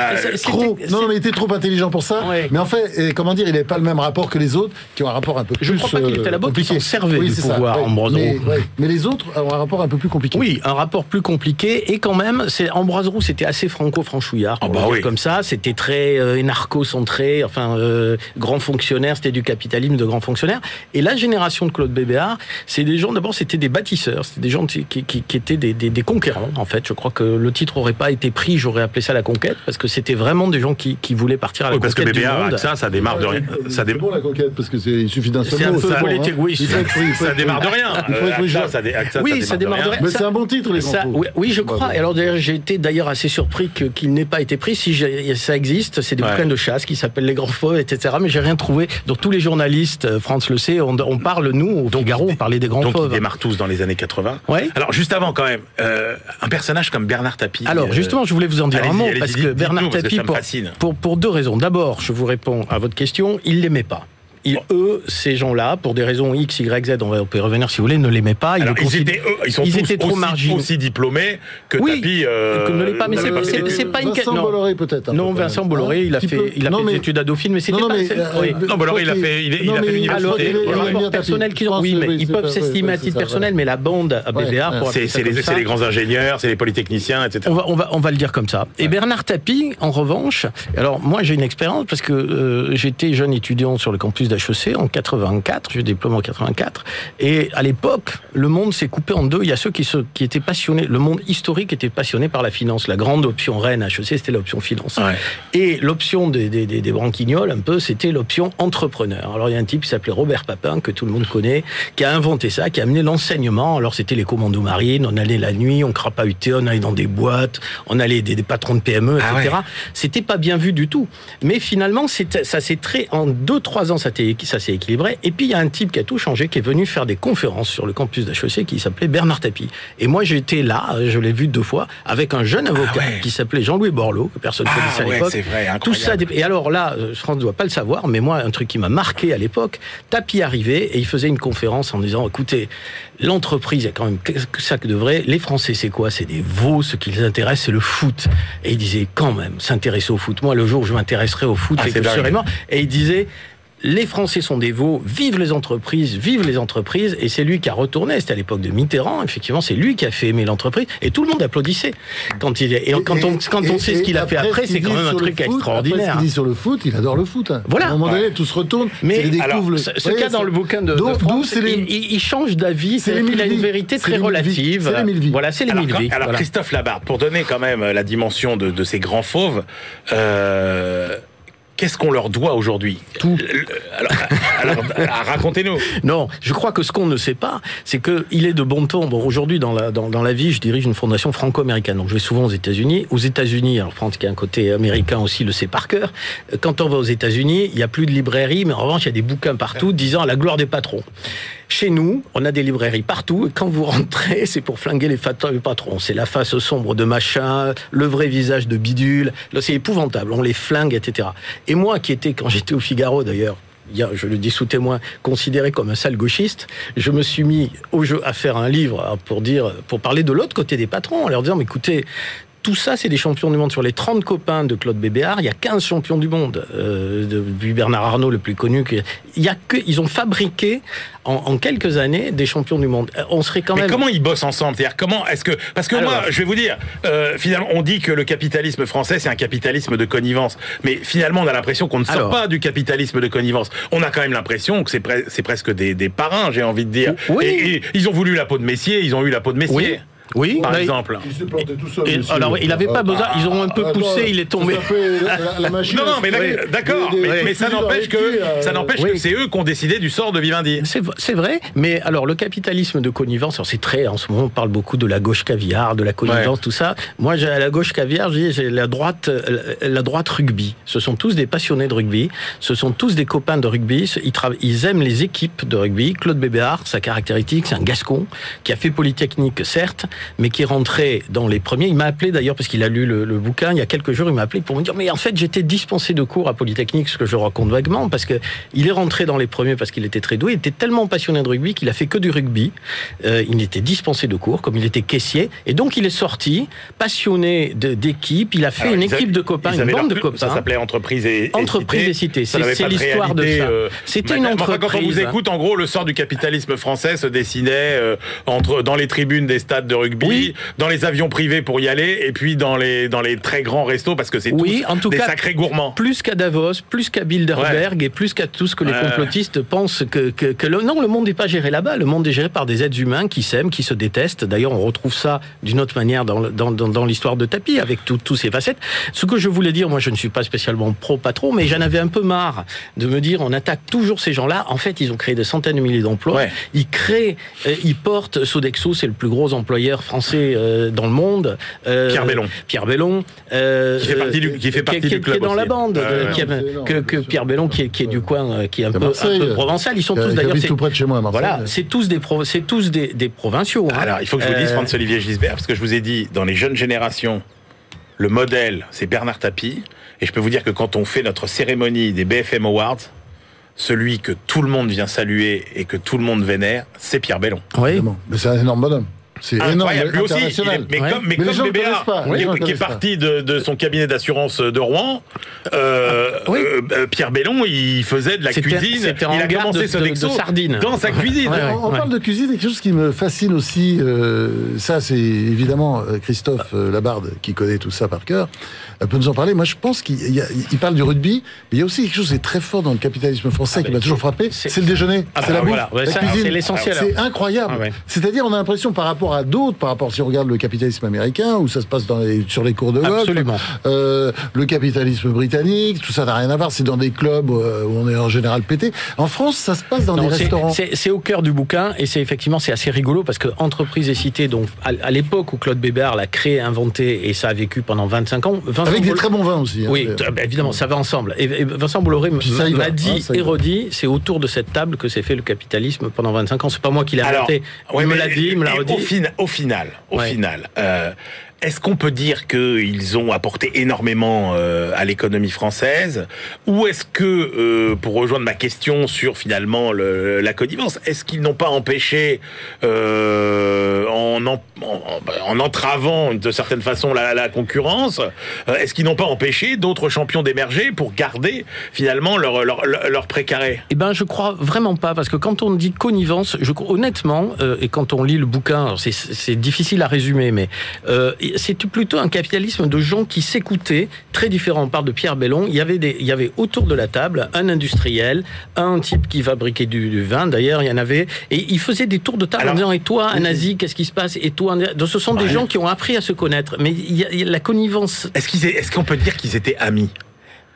S3: trop.
S4: c'était-
S3: Non, non, mais il était trop intelligent pour ça.
S4: Ouais.
S3: Mais en fait, et comment dire, il n'avait pas le même rapport que les autres, qui ont un rapport un peu
S4: Je
S3: plus
S4: crois pas qu'il était la botte,
S3: compliqué.
S4: il s'en servait du
S3: c'est ça,
S4: pouvoir,
S3: ouais.
S4: Ambroise
S3: mais,
S4: Roux.
S3: ouais. mais les autres ont un rapport un peu plus compliqué.
S4: Oui, un rapport plus compliqué et quand même, c'est Ambroise Roux, c'était assez franco-franchouillard,
S2: Ah bah oui.
S4: comme ça. C'était très euh, énarco-centré, enfin euh, grand fonctionnaire, c'était du capitalisme de grands fonctionnaires. Et la génération de Claude Bébéard, c'est des gens d'abord, c'était des bâtisseurs, c'était des gens qui, qui, qui étaient des, des, des conquérants. En fait, je crois que le titre aurait pas été pris, j'aurais appelé ça la conquête, parce que c'était vraiment des gens qui, qui voulaient partir à la
S2: Oui, parce que
S4: conquête du
S2: BBA
S4: monde.
S2: ça ça démarre de rien. Ça, dé-
S3: C'est bon la conquête parce que c'est il suffit d'un seul
S4: C'est un
S3: mot.
S4: peu
S3: bon,
S4: politique, oui,
S2: ça démarre de rien. Euh, AXA, ça AXA,
S4: Oui, ça démarre de rien.
S3: Mais
S4: Ça-
S3: c'est un bon titre les
S4: Ça, oui, oui, je crois. Et alors d'ailleurs, j'ai été d'ailleurs assez surpris qu'il n'ait pas été pris. Si ça existe, c'est des
S2: Ouais.
S4: bouquins de chasse qui s'appellent Les Grands Faux, etc. Mais j'ai rien trouvé. Donc tous les journalistes, euh, France le sait, on, on parle nous au Figaro, on parlait des Grands
S2: Donc ils
S4: Fauves.
S2: démarrent tous dans les années 80.
S4: Ouais.
S2: Alors juste avant quand même, euh, un personnage comme Bernard Tapie.
S4: Alors
S2: euh,
S4: justement, je voulais vous en dire un mot parce que Bernard Tapie, pour deux raisons. D'abord, je vous réponds à votre question, il l'aimait pas. Ils, eux, ces gens-là, pour des raisons X, Y, Z, on va on peut y revenir si vous voulez, ne l'aimaient pas. Ils
S2: Alors, étaient, eux, ils sont
S4: ils
S2: tous
S4: étaient trop
S2: aussi,
S4: marginaux.
S2: aussi diplômés que
S4: Oui,
S2: Tapie. euh,
S4: que ne l'est pas, mais c'est- pas une
S3: Vincent. Bolloré peut-être.
S4: Non, Vincent. Bolloré, il a fait, il a
S3: Non,
S4: fait
S3: mais-
S4: des études à Dauphine, mais c'était
S3: Non, non,
S4: pas.
S3: euh,
S4: oui.
S3: euh,
S2: Non, Bolloré, il a fait- l'université.
S4: Les personnels qu'ils ont, oui, mais ils peuvent s'estimer à titre personnel, mais la bande à BBA, pour
S2: C'est les, les grands ingénieurs, c'est les polytechniciens, etc.
S4: on va, on, va, on va le dire comme ça. Et Bernard Tapie, en revanche, alors moi j'ai une expérience parce que euh, j'étais jeune étudiant sur le campus d'HEC en 84, j'ai diplôme en 84, et à l'époque, le monde s'est coupé en deux. Il y a ceux qui, se, qui étaient passionnés, le monde historique était passionné par la finance. La grande option reine HEC, c'était l'option finance.
S2: Ouais.
S4: Et l'option des, des, des, des branquignoles, un peu, c'était l'option entrepreneur. Alors il y a un type qui s'appelait Robert Papin, que tout le monde connaît, qui a inventé ça, qui a amené l'enseignement. Alors c'était les commandos marines, on allait la nuit, on crapahutait, on allait dans des boîtes, on allait des, des patrons de PME, etc.
S2: Ah ouais.
S4: C'était pas bien vu du tout. Mais finalement, ça s'est très, en deux, trois ans, ça t'est- ça s'est équilibré. Et puis il y a un type qui a tout changé, qui est venu faire des conférences sur le campus d'HEC, qui s'appelait Bernard Tapie. Et moi j'étais là, je l'ai vu deux fois, avec un jeune avocat
S2: Ah ouais.
S4: qui s'appelait Jean-Louis Borloo, que personne ne
S2: Ah
S4: connaissait à
S2: ouais,
S4: l'époque.
S2: c'est vrai,
S4: Tout ça, et alors là, euh, France ne doit pas le savoir, mais moi, un truc qui m'a marqué à l'époque, Tapi arrivait et il faisait une conférence en disant, écoutez, l'entreprise, il y a quand même que ça que de vrai. Les Français, c'est quoi? C'est des veaux. Ce qui les intéresse, c'est le foot. Et il disait, quand même, s'intéresser au foot. Moi, le jour où je m'intéresserai au foot,
S2: Ah,
S4: c'est que je
S2: dingue.
S4: serai mort. Et il disait, les Français sont des veaux, vive les entreprises, vive les entreprises, et c'est lui qui a retourné, c'était à l'époque de Mitterrand, effectivement, c'est lui qui a fait aimer l'entreprise, et tout le monde applaudissait. Quand il est, et quand on, quand on
S3: et-
S4: sait ce qu'il a fait après,
S3: ce
S4: c'est quand même un truc
S3: foot, Après,
S4: extraordinaire.
S3: ce qu'il dit sur le foot, il adore le foot. hein.
S4: Voilà.
S3: À un moment donné,
S2: Ouais.
S3: tout se retourne.
S4: Mais
S3: il découvre
S4: alors,
S3: le-
S4: ce, ce
S3: Ouais,
S4: cas dans le bouquin de, France,
S3: c'est les-
S4: il, il- il change d'avis,
S3: c'est
S4: qu'il a une vérité très relative.
S3: C'est les mille vies.
S4: Voilà, c'est les
S2: Alors,
S4: mille vies.
S2: alors,
S4: voilà.
S2: Christophe Labarre, pour donner quand même la dimension de, de ces grands fauves, euh, qu'est-ce qu'on leur doit aujourd'hui
S4: Tout.
S2: Le- Alors, alors, ah, racontez-nous.
S4: Non, je crois que ce qu'on ne sait pas, c'est que il est de bon ton. Bon, aujourd'hui, dans la, dans, dans la vie, je dirige une fondation franco-américaine. Donc, je vais souvent aux États-Unis. Aux États-Unis, alors France, qui a un côté américain aussi, le sait par cœur. Euh, Quand on va aux États-Unis, il n'y a plus de librairie, mais en revanche, il y a des bouquins partout disant à la gloire des patrons. Chez nous, on a des librairies partout, et quand vous rentrez, c'est pour flinguer les, patrons. C'est la face sombre de machin, le vrai visage de bidule. C'est épouvantable. On les flingue, etc. Et moi, qui étais, quand j'étais au Figaro d'ailleurs, je le dis sous témoin, considéré comme un sale gauchiste, je me suis mis au jeu à faire un livre alors, pour dire, pour parler de l'autre côté des patrons, en leur disant, mais écoutez, tout ça, c'est des champions du monde. Sur les 30 copains de Claude Bébéard, il y a 15 champions du monde. Euh, depuis Bernard Arnault, le plus connu. Il y a que, ils ont fabriqué en, quelques années des champions du monde. Euh, on serait quand
S2: Mais
S4: même.
S2: comment ils bossent ensemble? C'est-à-dire comment est-ce que parce que moi, je vais vous dire, euh, finalement, on dit que le capitalisme français c'est un capitalisme de connivence, mais finalement, on a l'impression qu'on ne sort
S4: Alors.
S2: pas du capitalisme de connivence. On a quand même l'impression que c'est pre- c'est presque des, des parrains, j'ai envie de dire.
S4: Oui.
S2: Et, et ils ont voulu la peau de Messier, ils ont eu la peau de Messier.
S4: Oui. Oui,
S2: Par exemple.
S3: Il planté tout seul.
S4: Et alors, il avait pas besoin, ils ont un peu
S3: Attends,
S4: poussé, il est tombé.
S3: La, la- machine.
S2: Non, non, mais d'accord, mais, mais ça n'empêche que
S3: euh,
S2: ça n'empêche
S4: oui.
S2: que c'est eux qui ont décidé du sort de Vivendi.
S4: C'est vrai, mais alors le capitalisme de connivence, alors c'est très, en ce moment on parle beaucoup de la gauche caviar, de la connivence,
S2: Ouais.
S4: tout ça. Moi, j'ai à la gauche caviar, je dis, j'ai la droite, euh, la droite rugby. Ce sont tous des passionnés de rugby, ce sont tous des copains de rugby. Ils aiment les équipes de rugby. Claude Bébéard, sa caractéristique, c'est un Gascon qui a fait Polytechnique, certes, mais qui est rentré dans les premiers. Il m'a appelé d'ailleurs parce qu'il a lu le, le bouquin il y a quelques jours. Il m'a appelé pour me dire, mais en fait, j'étais dispensé de cours à Polytechnique, ce que je raconte vaguement, parce que il est rentré dans les premiers parce qu'il était très doué. Il était tellement passionné de rugby qu'il a fait que du rugby. Euh, il était dispensé de cours, comme il était caissier, et donc il est sorti passionné d'équipe. Il a fait
S2: Alors,
S4: une
S2: a-
S4: équipe de copains, une bande de copains.
S2: Ça s'appelait entreprise et,
S4: Entreprise et cité. C'est- l'histoire de ça.
S2: euh,
S4: C'était une
S2: maintenant. Enfin, Quand on vous
S4: entreprise.
S2: écoute, en gros, le sort du capitalisme français se dessinait euh, entre dans les tribunes des stades de rugby,
S4: Oui.
S2: dans les avions privés pour y aller, et puis dans les dans les très grands restos parce que c'est
S4: Oui,
S2: tous
S4: en tout
S2: des
S4: cas,
S2: sacrés gourmands.
S4: plus qu'à Davos, plus qu'à Bilderberg et plus qu'à tout ce que les complotistes pensent que, que, que le, non, le monde n'est pas géré là-bas. Le monde est géré par des êtres humains qui s'aiment, qui se détestent. D'ailleurs, on retrouve ça d'une autre manière dans, dans, dans, dans l'histoire de Tapi avec tout- tous ces facettes. Ce que je voulais dire, moi, je ne suis pas spécialement pro-patron, mais j'en avais un peu marre de me dire, on attaque toujours ces gens-là. En fait, ils ont créé des centaines de milliers d'emplois.
S2: Ouais.
S4: Ils créent, euh, ils portent Sodexo, c'est le plus gros employeur français euh, dans le monde. Euh,
S2: Pierre Bellon.
S4: Pierre Bellon. euh,
S2: Qui fait partie du- qui fait partie
S4: qui,
S2: du
S4: qui
S2: club
S4: est dans la bande,
S2: Ouais,
S4: de-
S2: ouais,
S4: qui a-
S3: c'est énorme,
S4: que. Pierre Bellon, qui est, qui est du coin, qui est un
S3: C'est
S4: peu, un peu provençal. Ils sont tous d'ailleurs.
S3: tout près de chez moi à.
S4: Voilà, c'est tous des c'est tous des, des provinciaux. hein.
S2: Alors, il faut que je vous dise,
S4: Euh,
S2: Franz-Olivier Gisbert, parce que je vous ai dit, dans les jeunes générations, le modèle, c'est Bernard Tapie. Et je peux vous dire que quand on fait notre cérémonie des BFM Awards, celui que tout le monde vient saluer et que tout le monde vénère, c'est Pierre Bellon.
S4: Oui.
S3: Mais c'est un énorme bonhomme. C'est énorme,
S2: Incroyable. Lui aussi, il
S3: international.
S2: est- mais
S4: Ouais.
S2: comme, mais
S3: Mais
S2: comme BBA, qui, est- qui parti de, de son cabinet d'assurance de Rouen, euh,
S4: Oui.
S2: euh, euh, Pierre Bellon, il faisait de la cuisine. il a commencé
S4: de-
S2: ce
S4: de-
S2: Dexo
S4: de sardines.
S2: dans sa cuisine.
S4: Ouais, ouais.
S3: On, on parle de cuisine, quelque chose qui me fascine aussi, euh, ça c'est évidemment euh, Christophe euh, Labarde qui connaît tout ça par cœur, euh, peut nous en parler. Moi je pense qu'il parle du rugby, mais il y a aussi quelque chose qui est très fort dans le capitalisme français qui
S4: bah,
S3: m'a toujours frappé,
S4: c'est-
S3: le déjeuner,
S4: Ah
S3: c'est la bouffe,
S4: voilà, ouais,
S3: la
S4: ça,
S3: cuisine.
S4: c'est l'essentiel.
S3: C'est incroyable.
S4: Ah ouais.
S3: C'est-à-dire on a l'impression par rapport à d'autres, par rapport si on regarde le capitalisme américain, où ça se passe dans les, sur les cours de golf, euh, le capitalisme britannique, tout ça n'a rien à voir, c'est dans des clubs euh, où on est en général pété. En France, ça se passe dans
S4: Non,
S3: des restaurants.
S4: c'est au cœur du bouquin et c'est effectivement c'est assez rigolo parce que entreprise et cité donc à, à l'époque où Claude Bébert l'a créé, inventé et ça a vécu pendant 25 ans.
S3: Avec des très bons vins aussi. hein.
S4: Oui, t- bah, évidemment, ça va ensemble. Et, et Vincent Bolloré m'a dit
S3: hein,
S4: et
S3: va.
S4: redit, c'est autour de cette table que s'est fait le capitalisme pendant 25 ans. C'est pas moi qui l'ai inventé.
S2: ouais,
S4: il me l'a dit, il me l'a redit.
S2: Au, fina- au final, au
S4: Ouais.
S2: final, euh, est-ce qu'on peut dire qu'ils ont apporté énormément euh, à l'économie française, ou est-ce que, euh, pour rejoindre ma question sur finalement le- la connivence, est-ce qu'ils n'ont pas empêché, euh, en, en, en- en entravant de certaine façon la, concurrence, est-ce qu'ils n'ont pas empêché d'autres champions d'émerger pour garder finalement leur, précaré?
S4: Eh ben, je crois vraiment pas, parce que quand on dit connivence, honnêtement, et quand on lit le bouquin, c'est- difficile à résumer, mais c'est plutôt un capitalisme de gens qui s'écoutaient, très différent. On parle de Pierre Bellon. Il y avait des, il y avait autour de la table un industriel, un type qui fabriquait du, du vin. D'ailleurs, il y en avait, et il faisait des tours de table
S2: Alors,
S4: en disant et toi, un nazi, qu'est-ce qui se passe? Et toi, un... Donc, ce sont des
S2: Ouais.
S4: gens qui ont appris à se connaître. Mais il y a, il y a la connivence.
S2: Est-ce qu'ils est- est-ce qu'on peut dire qu'ils étaient amis?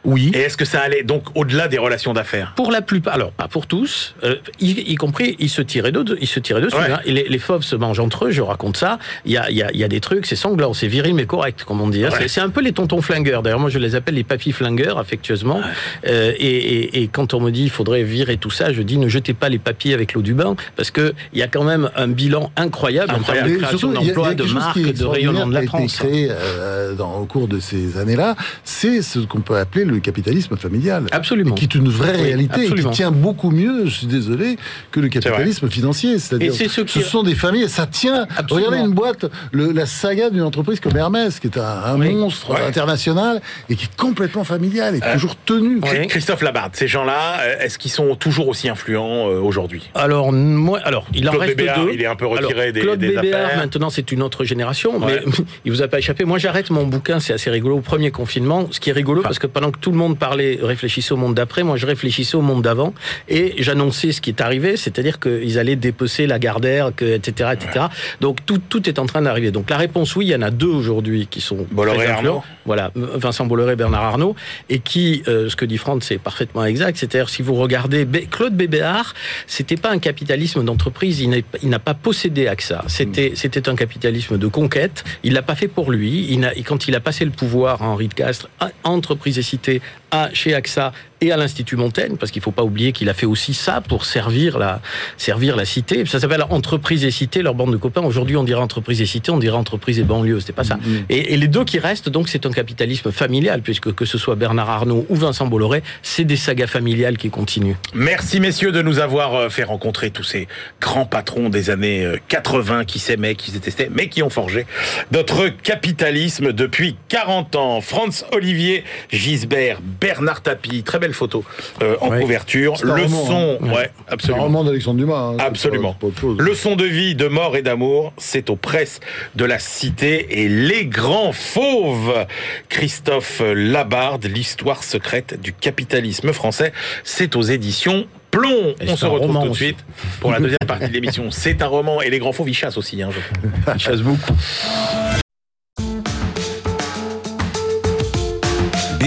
S4: Oui.
S2: Et est-ce que ça allait donc au-delà des relations d'affaires?
S4: Pour la plupart, alors pas pour tous, euh, y, y compris, ils se tiraient de, ils se tiraient dessus.
S2: Ouais.
S4: hein. Les, les fauves se mangent entre eux. Je raconte ça. Il y a, il y, a, il y a des trucs, c'est sanglant, c'est viril mais correct, comme on dit. hein.
S2: Ouais.
S4: C'est- un peu les tontons flingueurs. D'ailleurs, moi, je les appelle les papis flingueurs affectueusement. Euh, et, et, et quand on me dit il faudrait virer tout ça, je dis ne jetez pas les papiers avec l'eau du bain, parce que il y a quand même un bilan incroyable, en termes de création d'emplois, de marques, de rayonnement de la France.
S3: qui a été créé euh, dans, au cours de ces années-là, c'est ce qu'on peut appeler le capitalisme familial.
S4: Absolument.
S3: Et qui est une vraie
S4: Oui,
S3: réalité et qui tient beaucoup mieux, je suis désolé, que le capitalisme financier. C'est-à-dire,
S4: ce qui-
S3: sont des familles, ça tient.
S4: Absolument.
S3: Regardez une boîte, le- la saga d'une entreprise comme Hermès, qui est un, un
S4: Oui.
S3: monstre
S2: Ouais.
S3: international et qui est complètement familial et toujours tenu.
S2: Christ- Christophe Labarde, ces gens-là, euh, est-ce qu'ils sont toujours aussi influents euh, aujourd'hui?
S4: Alors, moi, alors, il en
S2: Claude
S4: reste
S2: Bébéard,
S4: deux.
S2: il est un peu retiré
S4: Alors,
S2: des-
S4: Claude
S2: des
S4: Bébéard,
S2: affaires.
S4: maintenant, c'est une autre génération,
S2: Ouais.
S4: mais il vous a pas échappé. Moi, j'arrête mon bouquin, c'est assez rigolo, au premier confinement. Ce qui est rigolo, parce que pendant que tout le monde parlait, réfléchissait au monde d'après, moi, je réfléchissais au monde d'avant, et j'annonçais ce qui est arrivé, c'est-à-dire qu'ils allaient dépecer la Gardère, que, etc., etc. Donc, tout, tout est en train d'arriver. Donc, la réponse, oui, il y en a deux aujourd'hui qui sont
S2: Bolloré et. Arnaud.
S4: Voilà, Vincent Bolloré, Bernard Arnault, et qui, euh, ce que dit Franck, c'est parfaitement exact. C'est-à-dire, si vous regardez Claude Bébéard, c'était pas un capitalisme d'entreprise. Il n'a- pas possédé AXA. C'était, c'était un capitalisme de conquête. Il l'a pas fait pour lui. Il et quand il a passé le pouvoir à Henri de Castres, Entreprise et Cité, see à, chez AXA et à l'Institut Montaigne, parce qu'il faut pas oublier qu'il a fait aussi ça pour servir la, servir la cité. Ça s'appelle Entreprise et Cité, leur bande de copains. Aujourd'hui, on dirait Entreprise et Cité, on dirait Entreprise et banlieue. C'était pas ça. Et, et les deux qui restent, donc, c'est un capitalisme familial, puisque que ce soit Bernard Arnault ou Vincent Bolloré, c'est des sagas familiales qui continuent.
S2: Merci messieurs de nous avoir euh, fait rencontrer tous ces grands patrons des années euh, 80 qui s'aimaient, qui se détestaient, mais qui ont forgé notre capitalisme depuis 40 ans. Franz Olivier Gisbert, Bernard Tapie, très belle photo euh, en
S4: Ouais.
S2: couverture. Le
S3: roman,
S2: son,
S3: hein.
S2: ouais,
S3: un
S2: absolument.
S3: roman d'Alexandre Dumas. hein,
S2: Absolument.
S3: pas- pas chose.
S2: Leçon de vie, de mort et d'amour, c'est aux presses de la cité et les grands fauves. Christophe Labarde, l'histoire secrète du capitalisme français, c'est aux éditions Plomb.
S4: Et
S2: On se retrouve tout de suite pour la deuxième partie de l'émission. C'est un roman et les grands fauves ils chassent aussi. Hein, je.
S4: Ils chassent beaucoup.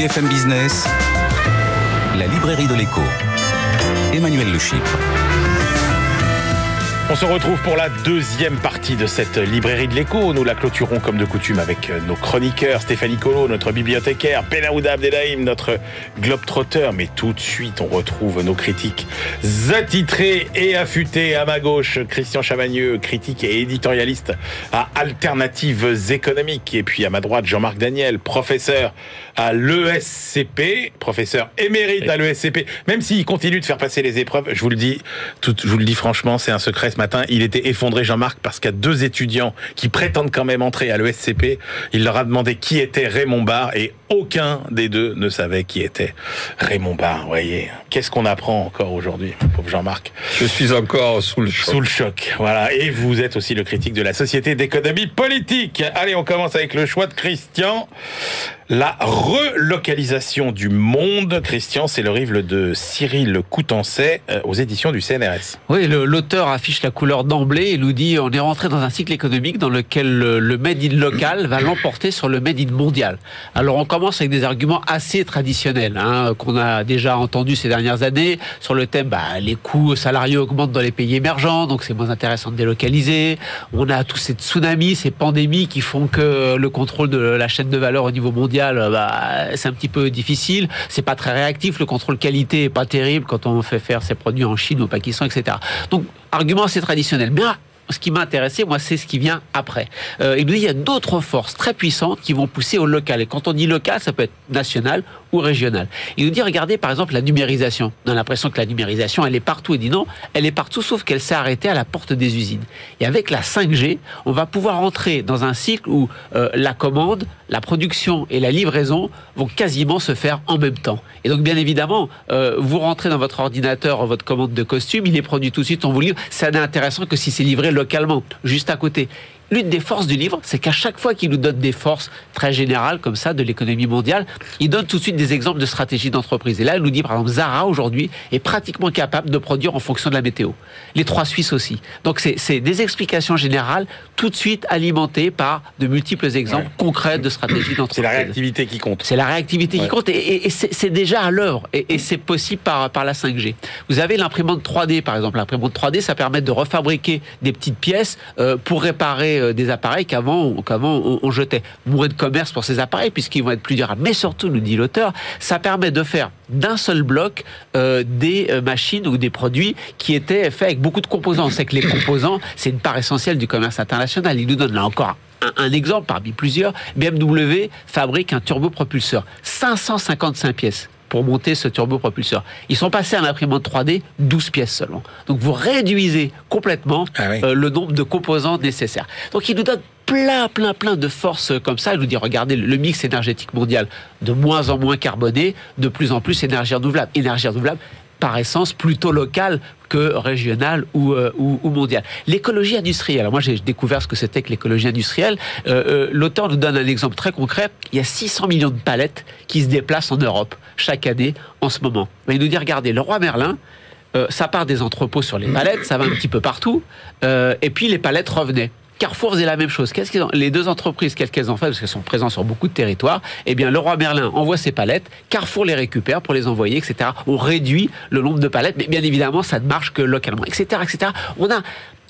S1: BFM Business, la librairie de l'écho. Emmanuel Le Chypre.
S2: On se retrouve pour la deuxième partie de cette librairie de l'écho. Nous la clôturons comme de coutume avec euh, nos chroniqueurs, Stéphanie Colo, notre bibliothécaire, Benaouda Abdelhaim, notre globetrotter. Mais tout de suite, on retrouve nos critiques attitrés et affûtés. À ma gauche, Christian Chavagneux, critique et éditorialiste à Alternatives économiques. Et puis à ma droite, Jean-Marc Daniel, professeur à l'ESCP, professeur émérite à l'ESCP. Même s'il continue de faire passer les épreuves, je vous le dis, tout, je vous le dis franchement, c'est un secret ce matin. Il était effondré, Jean-Marc, parce a deux étudiants qui prétendent quand même entrer à l'ESCP. Il leur a demandé qui était Raymond Barre et aucun des deux ne savait qui était Raymond Barre. Voyez, qu'est-ce qu'on apprend encore aujourd'hui, pauvre Jean-Marc?
S5: Je suis encore sous le choc.
S2: sous le choc. Voilà. Et vous êtes aussi le critique de la Société d'économie politique. Allez, on commence avec le choix de Christian. La relocalisation du monde. Christian, c'est le livre de Cyril Coutancet euh, aux éditions du CNRS.
S6: Oui, l'auteur affiche la couleur d'emblée et nous dit on est rentré dans un cycle économique dans lequel le, le made in local va l'emporter sur le made in mondial. Alors on commence avec des arguments assez traditionnels hein, qu'on a déjà entendus ces dernières années sur le thème bah, les coûts salariés augmentent dans les pays émergents donc c'est moins intéressant de délocaliser. On a tous ces tsunamis, ces pandémies qui font que le contrôle de la chaîne de valeur au niveau mondial bah, c'est un petit peu difficile. C'est pas très réactif. Le contrôle qualité est pas terrible quand on fait faire ses produits en Chine, au Pakistan, etc. Donc, argument assez traditionnel. Mais ce qui m'a intéressé, moi, c'est ce qui vient après. Euh, il il y a d'autres forces très puissantes qui vont pousser au local. Et quand on dit local, ça peut être national ou. Il nous dit regardez par exemple la numérisation. On a l'impression que la numérisation, elle est partout. Il dit non, elle est partout sauf qu'elle s'est arrêtée à la porte des usines. Et avec la 5G, on va pouvoir entrer dans un cycle où euh, la commande, la production et la livraison vont quasiment se faire en même temps. Et donc, bien évidemment, euh, vous rentrez dans votre ordinateur votre commande de costume, il est produit tout de suite, on vous livre. Ça n'est intéressant que si c'est livré localement, juste à côté. L'une des forces du livre, c'est qu'à chaque fois qu'il nous donne des forces très générales comme ça de l'économie mondiale, il donne tout de suite des exemples de stratégies d'entreprise. Et là, il nous dit par exemple, Zara aujourd'hui est pratiquement capable de produire en fonction de la météo. Les trois Suisses aussi. Donc c'est des explications générales tout de suite alimentées par de multiples exemples
S2: Ouais.
S6: concrets de stratégies d'entreprise.
S2: C'est la réactivité qui compte.
S6: C'est la réactivité
S2: Ouais.
S6: qui compte et, et- et c'est c'est déjà à l'œuvre et, et c'est possible par, par la 5G. Vous avez l'imprimante 3D par exemple. L'imprimante 3D, ça permet de refabriquer des petites pièces euh, pour réparer euh, des appareils qu'avant qu'avant on, on jetait. Moins de commerce pour ces appareils puisqu'ils vont être plus durables. Mais surtout, nous dit l'auteur, ça permet de faire d'un seul bloc euh, des euh, machines ou des produits qui étaient faits avec beaucoup de composants. Sait que les composants, c'est une part essentielle du commerce international. Il nous donne là encore un exemple parmi plusieurs, BMW fabrique un turbopropulseur, 555 pièces pour monter ce turbopropulseur. Ils sont passés à l'imprimante 3D, 12 pièces seulement. Donc vous réduisez complètement
S2: Ah oui.
S6: euh, le nombre de composants nécessaires. Donc il nous donne plein, plein, plein de forces comme ça. Il nous dit, regardez, le mix énergétique mondial, de moins en moins carboné, de plus en plus énergie renouvelable. Énergie renouvelable, par essence, plutôt locale que régionale ou, euh, mondiale. L'écologie industrielle. Moi, j'ai découvert ce que c'était que l'écologie industrielle. Euh, euh, L'auteur nous donne un exemple très concret. Il y a 600 millions de palettes qui se déplacent en Europe chaque année en ce moment. Il nous dit, regardez, le roi Merlin, ça part des entrepôts sur les palettes, ça va un petit peu partout, et puis les palettes revenaient. Carrefour faisait la même chose. Ont Les deux entreprises, qu'est-ce qu'elles ont fait Parce qu'elles sont présentes sur beaucoup de territoires. Eh bien, le roi Merlin envoie ses palettes, Carrefour les récupère pour les envoyer, etc. On réduit le nombre de palettes, mais bien évidemment, ça ne marche que localement, etc., etc. On a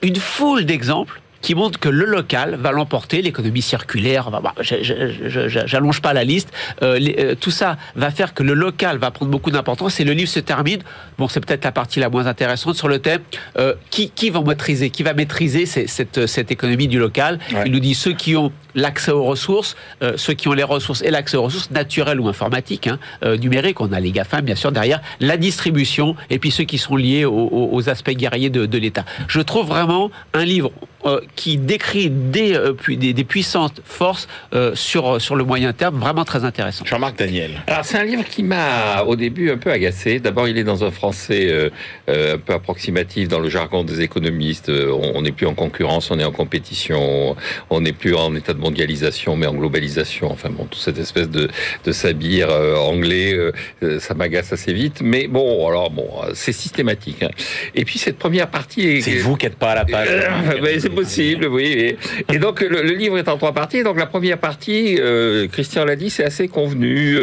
S6: une foule d'exemples qui montrent que le local va l'emporter, l'économie circulaire, bah, j'allonge pas la liste, euh, les- euh, tout ça va faire que le local va prendre beaucoup d'importance et le livre se termine, bon c'est peut-être la partie la moins intéressante sur le thème, euh, qui, qui va maîtriser, qui va maîtriser cette, cette économie du local?
S2: Ouais.
S6: Il nous dit ceux qui ont l'accès aux ressources, euh, ceux qui ont les ressources et l'accès aux ressources naturelles ou informatiques, hein, euh, numériques, on a les GAFAM bien sûr derrière, la distribution et puis ceux qui sont liés aux, aux- aux aspects guerriers de, de l'État. Je trouve vraiment un livre euh, qui décrit des, euh, pu- des, des puissantes forces euh, sur, sur le moyen terme, vraiment très intéressant.
S2: Jean-Marc Daniel.
S5: Alors c'est un livre qui m'a au début un peu agacé. D'abord il est dans un français euh, euh, un peu approximatif dans le jargon des économistes. On on n'est plus en concurrence, on est en compétition. On n'est plus en état de mondialisation mais en globalisation. Enfin bon, toute cette espèce de, de sabir euh, anglais, euh, euh, ça m'agace assez vite. Mais bon, alors bon, c'est systématique. hein. Et puis cette première partie est...
S2: C'est vous qui n'êtes pas à la page.
S5: Ben, c'est possible, oui. Et, et donc le, le livre est en trois parties. Donc la première partie, Christian l'a dit, c'est assez convenu.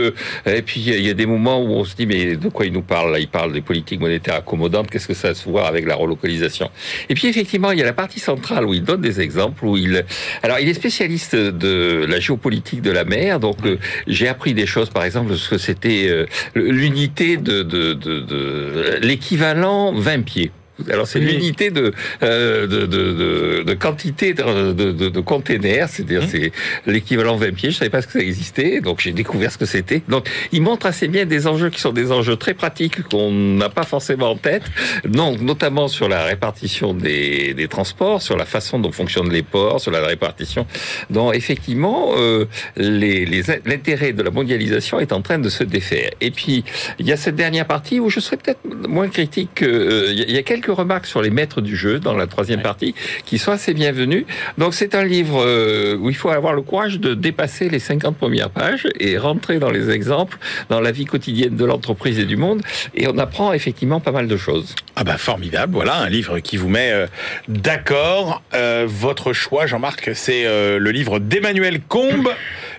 S5: et puis il y, a- il y a des moments où on se dit mais de quoi il nous parle là? Il parle des politiques monétaires accommodantes. Qu'est-ce que ça a à se voir avec la relocalisation? Et puis effectivement, il y a la partie centrale où il donne des exemples. Où il, alors il est spécialiste de la géopolitique de la mer. Donc euh, j'ai appris des choses, par exemple, ce que c'était euh, l'unité de, de, de, de l'équivalent 20 pieds. Alors c'est
S2: Oui.
S5: l'unité de, euh, de, de, de, de quantité de, de, de, de containers, c'est-à-dire c'est l'équivalent 20 pieds. Je savais pas ce que ça existait, donc j'ai découvert ce que c'était. Donc il montre assez bien des enjeux qui sont des enjeux très pratiques qu'on n'a pas forcément en tête, non, notamment sur la répartition des, des transports, sur la façon dont fonctionnent les ports, sur la répartition. Donc effectivement, euh, les, les, l'intérêt de la mondialisation est en train de se défaire. Et puis il y a cette dernière partie où je serais peut-être moins critique. que, euh, Il y a- il y a quelques remarques sur les maîtres du jeu dans la troisième partie qui sont assez bienvenues. Donc c'est un livre euh, où il faut avoir le courage de dépasser les 50 premières pages et rentrer dans les exemples, dans la vie quotidienne de l'entreprise et du monde. Et on apprend effectivement pas mal de choses.
S2: Ah bah formidable, voilà un livre qui vous met euh, d'accord. Euh, votre choix, Jean-Marc, c'est euh, le livre d'Emmanuel Combe,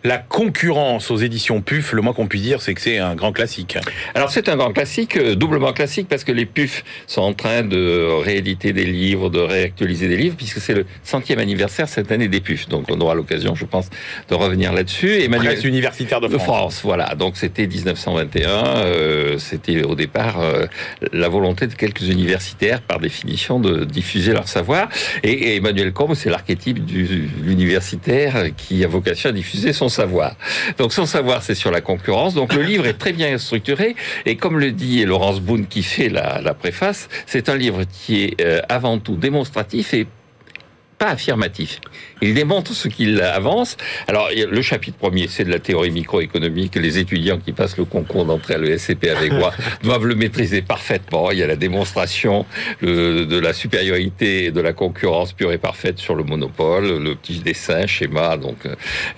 S2: La concurrence aux éditions PUF. Le moins qu'on puisse dire, c'est que c'est un grand classique.
S5: Alors c'est un grand classique, euh, doublement classique, parce que les PUF sont en train de rééditer des livres, de réactualiser des livres, puisque c'est le centième anniversaire cette année des PUF. Donc on aura l'occasion, je pense, de revenir là-dessus. Emmanuel
S2: Presse universitaire de
S5: de
S2: France.
S5: France, voilà. Donc c'était 1921. euh, c'était au départ euh, la volonté de quelques universitaires, par définition, de diffuser leur savoir. Et, et Emmanuel Combe, c'est l'archétype du l'universitaire qui a vocation à diffuser son savoir. Donc son savoir, c'est sur la concurrence. Donc le livre est très bien structuré. Et comme le dit Laurence Boone qui fait la, la préface, c'est un livre qui est euh, avant tout démonstratif et pas affirmatif. Il démontre ce qu'il avance. Alors, le chapitre premier, c'est de la théorie microéconomique. Les étudiants qui passent le concours d'entrée à l'ESCP avec moi doivent le maîtriser parfaitement. Il y a la démonstration de la supériorité et de la concurrence pure et parfaite sur le monopole, le petit dessin, schéma. Donc,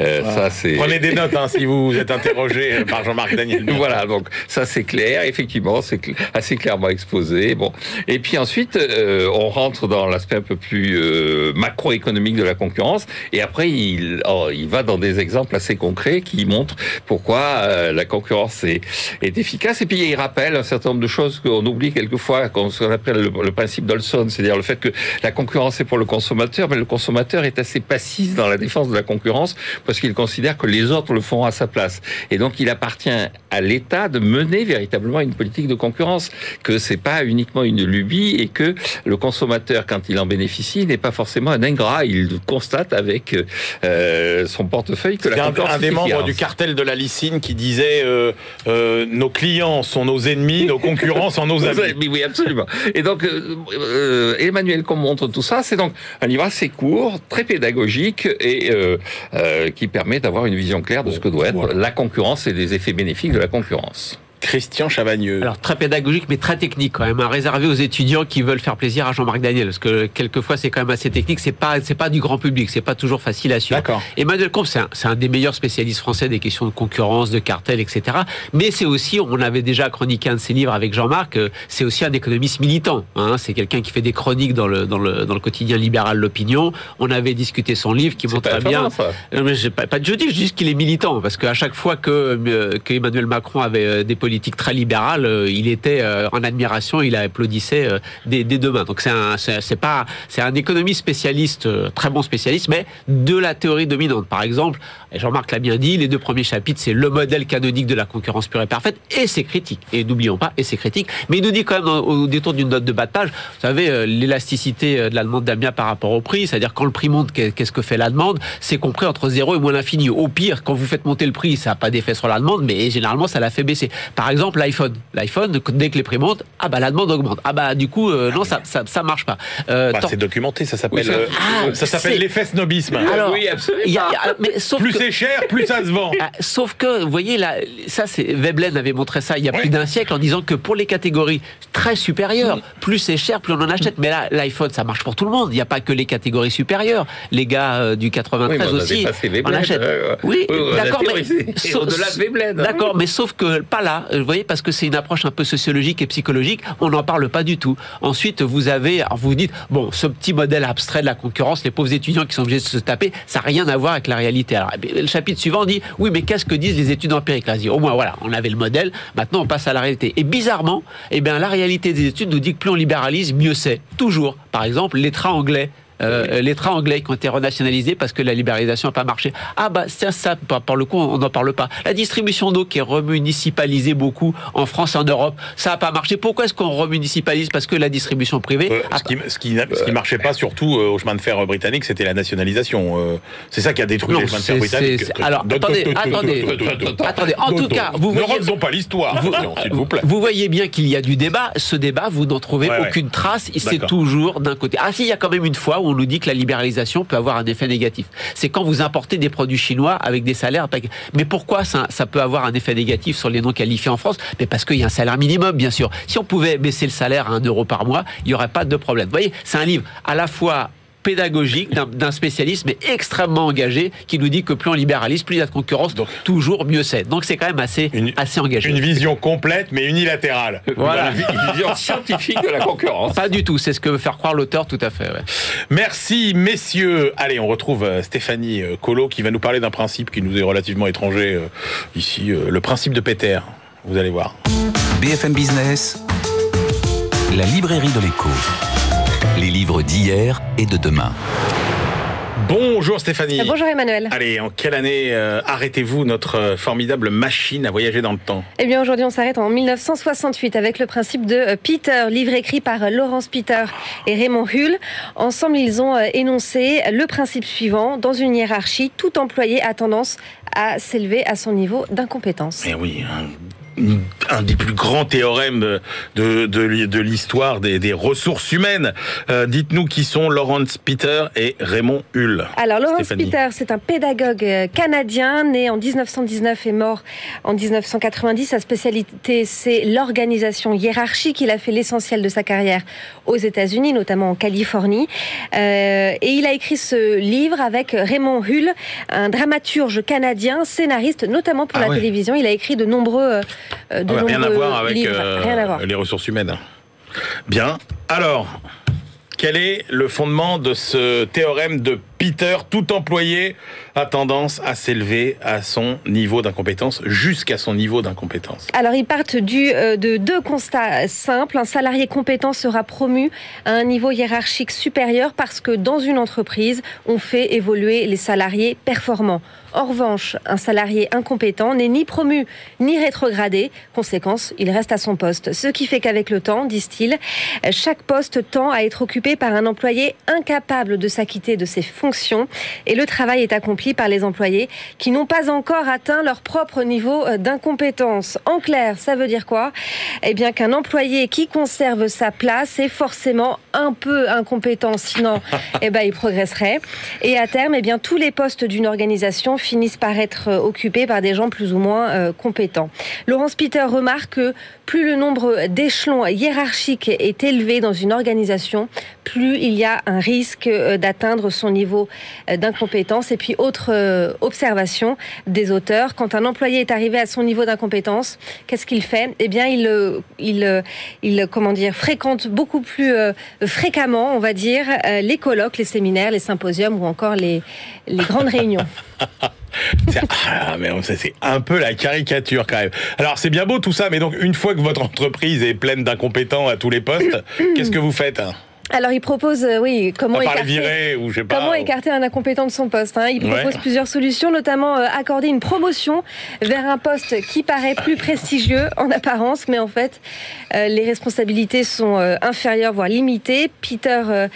S5: euh, ça, c'est...
S2: Prenez des notes hein, si vous êtes interrogé par Jean-Marc Daniel.
S5: Voilà, donc ça c'est clair, effectivement, c'est assez clairement exposé. Bon, et puis ensuite, euh, on rentre dans l'aspect un peu plus euh, macroéconomique de la concurrence, et après il, oh, il va dans des exemples assez concrets qui montrent pourquoi euh, la concurrence est, efficace. Et puis il rappelle un certain nombre de choses qu'on oublie quelquefois, qu'on ce qu'on appelle le, le principe d'Olson, c'est-à-dire le fait que la concurrence est pour le consommateur, mais le consommateur est assez passif dans la défense de la concurrence parce qu'il considère que les autres le font à sa place. Et donc il appartient à l'État de mener véritablement une politique de concurrence, que c'est pas uniquement une lubie et que le consommateur, quand il en bénéficie, n'est pas forcément un ingrat. Il constate avec euh, son portefeuille que la
S2: un, un des membres du cartel de la Lycine qui disait euh, euh, nos clients sont nos ennemis, nos concurrents sont nos amis.
S5: Oui, absolument. Et donc, euh, euh, Emmanuel qu'on montre tout ça, c'est donc un livre assez court, très pédagogique et euh, euh, qui permet d'avoir une vision claire de ce que doit être la concurrence et des effets bénéfiques de la concurrence.
S2: Christian Chavagneux.
S6: Alors très pédagogique mais très technique quand même, hein, réservé aux étudiants qui veulent faire plaisir à Jean-Marc Daniel, parce que quelquefois c'est quand même assez technique, c'est pas c'est pas du grand public, c'est pas toujours facile à suivre.
S2: D'accord.
S6: Emmanuel Comte, c'est un, un des meilleurs spécialistes français des questions de concurrence, de cartel, etc. Mais c'est aussi, on avait déjà chroniqué un de ses livres avec Jean-Marc, euh, c'est aussi un économiste militant. Hein, c'est quelqu'un qui fait des chroniques dans le dans le dans le quotidien libéral L'Opinion. On avait discuté son livre qui montre bien.
S5: ça.
S6: Non, mais j'ai pas, pas de je dis, je dis qu'il est militant parce qu'à chaque fois que, euh, que Emmanuel Macron avait euh, très libérales, euh, il était euh, en admiration, il applaudissait euh, des, deux mains. Donc c'est un, économiste spécialiste, très bon spécialiste, mais de la théorie dominante. Par exemple, Jean-Marc l'a bien dit, les deux premiers chapitres, c'est le modèle canonique de la concurrence pure et parfaite et ses critiques. Et n'oublions pas, et ses critiques. Mais il nous dit quand même au, détour d'une note de bas vous savez, l'élasticité de la demande d'Amia par rapport au prix, c'est-à-dire quand le prix monte, qu'est- qu'est-ce que fait la demande C'est compris entre 0 et moins l'infini. Au pire, quand vous faites monter le prix, ça n'a pas d'effet sur la demande, mais généralement, ça la fait baisser. Exemple, l'iPhone. L'iPhone, dès que les prix montent, ah bah la demande augmente. Ah bah du coup, euh, non, ça, ça, ça marche pas. Euh,
S2: Bah, c'est documenté, ça s'appelle
S5: Oui, ça-
S2: euh,
S6: Ah,
S2: ça s'appelle l'effet snobisme.
S6: alors,
S5: oui, absolument.
S6: il y a- il y a- mais sauf
S2: plus c'est cher, plus ça se vend.
S6: ah, Sauf que, vous voyez, là, ça, c'est Veblen avait montré ça il y a plus d'un siècle en disant que pour les catégories très supérieures, plus c'est cher, plus on en achète. Mais là, l'iPhone, ça marche pour tout le monde. Il n'y a pas que les catégories supérieures. Les gars euh, du 93
S5: Oui, mais on a
S6: aussi, on achète.
S5: euh,
S6: oui, d'accord, mais
S5: au-delà de hein.
S6: D'accord, mais sauf que pas là. Euh, Vous voyez, parce que c'est une approche un peu sociologique et psychologique. On n'en parle pas du tout. Ensuite, vous avez, alors vous dites, bon, ce petit modèle abstrait de la concurrence, les pauvres étudiants qui sont obligés de se taper, ça n'a rien à voir avec la réalité. Alors, eh le chapitre suivant dit, oui, mais qu'est-ce que disent les études empiriques? Là, dit, au moins, voilà, on avait le modèle. Maintenant, on passe à la réalité. Et bizarrement, eh bien, la réalité des études nous dit que plus on libéralise, mieux c'est. Toujours. Par exemple, les anglais. Euh, les trains anglais qui ont été renationalisés parce que la libéralisation n'a pas marché. Ah bah c'est ça, par, le coup on n'en parle pas. La distribution d'eau qui est remunicipalisée beaucoup en France et en Europe, ça n'a pas marché. Pourquoi est-ce qu'on remunicipalise Parce que la distribution privée...
S2: Euh,
S6: a
S2: ce, qui, ce, qui, ce qui marchait pas surtout euh, au chemin de fer britannique, c'était la nationalisation. Euh, c'est ça qui a détruit
S6: Non,
S2: les chemins de fer britanniques.
S6: alors, attendez, attendez, attendez. En tout cas, vous
S2: ne refaisons pas l'histoire, s'il vous plaît.
S6: Vous voyez bien qu'il y a du débat. Ce débat, vous n'en trouvez aucune trace. C'est toujours d'un côté. Ah si, il y a quand même une fois où on nous dit que la libéralisation peut avoir un effet négatif. C'est quand vous importez des produits chinois avec des salaires. Mais pourquoi ça, ça peut avoir un effet négatif sur les non qualifiés en France? Mais parce qu'il y a un salaire minimum, bien sûr. Si on pouvait baisser le salaire à 1 euro par mois, il n'y aurait pas de problème. Vous voyez, c'est un livre à la fois pédagogique d'un- spécialiste mais extrêmement engagé qui nous dit que plus on libéralise plus il y a de concurrence
S2: Donc-
S6: toujours mieux c'est donc c'est quand même assez
S2: Une-
S6: assez engagé
S2: Une vision complète, mais unilatérale.
S6: voilà
S5: Une vision scientifique de la concurrence.
S6: Pas du tout, c'est ce que veut faire croire l'auteur, tout à fait. ouais.
S2: Merci, messieurs. Allez, on retrouve euh, Stéphanie euh, Colo qui va nous parler d'un principe qui nous est relativement étranger euh, ici, euh, le principe de Peter. Vous allez voir.
S1: BFM Business, la librairie de l'écho. Les livres d'hier et de demain.
S2: Bonjour Stéphanie.
S7: Euh, Bonjour Emmanuel.
S2: Allez, en quelle année euh, arrêtez-vous notre euh, formidable machine à voyager dans le temps?
S7: Eh bien aujourd'hui on s'arrête en 1968 avec le principe de Peter, livre écrit par Laurence Peter et Raymond Hull. Ensemble ils ont énoncé le principe suivant, dans une hiérarchie, tout employé a tendance à s'élever à son niveau d'incompétence.
S2: Eh oui, un, un des plus grands théorèmes de, de, de, de l'histoire des, des ressources humaines. Euh, Dites-nous qui sont Laurence Peter et Raymond Hull.
S7: Alors, Laurence
S2: Stéphanie.
S7: Peter, c'est un pédagogue euh, canadien, né en 1919 et mort en 1990. Sa spécialité, c'est l'organisation hiérarchique. Il a fait l'essentiel de sa carrière aux États-Unis, notamment en Californie. Euh, et il a écrit ce livre avec Raymond Hull, un dramaturge canadien, scénariste, notamment pour
S2: Ah
S7: la
S2: ouais.
S7: télévision. Il a écrit de nombreux, de
S2: Ah ouais, rien à voir avec
S7: livres.
S2: euh,
S7: Rien à voir.
S2: les ressources humaines. Bien. Alors, quel est le fondement de ce théorème de Peter Tout employé a tendance à s'élever à son niveau d'incompétence, jusqu'à son niveau d'incompétence?
S7: Alors, ils partent du, euh, de deux constats simples. Un salarié compétent sera promu à un niveau hiérarchique supérieur parce que dans une entreprise, on fait évoluer les salariés performants. En revanche, un salarié incompétent n'est ni promu ni rétrogradé. Conséquence, il reste à son poste. Ce qui fait qu'avec le temps, disent-ils, chaque poste tend à être occupé par un employé incapable de s'acquitter de ses fonctions et le travail est accompli par les employés qui n'ont pas encore atteint leur propre niveau d'incompétence. En clair, ça veut dire quoi? Eh bien qu'un employé qui conserve sa place est forcément un peu incompétent, sinon eh ben, il progresserait. Et à terme, eh bien, tous les postes d'une organisation finissent par être occupés par des gens plus ou moins euh, compétents. Laurence Peter remarque que plus le nombre d'échelons hiérarchiques est élevé dans une organisation, plus il y a un risque euh, d'atteindre son niveau euh, d'incompétence. Et puis, autre euh, observation des auteurs, quand un employé est arrivé à son niveau d'incompétence, qu'est-ce qu'il fait? Eh bien, il, fréquente beaucoup plus fréquemment, on va dire, les colloques, les séminaires, les symposiums ou encore les grandes réunions.
S2: Ah, mais c'est un peu la caricature quand même. Alors c'est bien beau tout ça, mais donc une fois que votre entreprise est pleine d'incompétents à tous les postes, qu'est-ce que vous faites
S7: alors, il propose, euh, oui, comment,
S2: écarter, ou
S7: comment écarter un incompétent de son poste. Hein. Il propose plusieurs solutions, notamment euh, accorder une promotion vers un poste qui paraît plus prestigieux en apparence, mais en fait, euh, les responsabilités sont inférieures, voire limitées. Peter,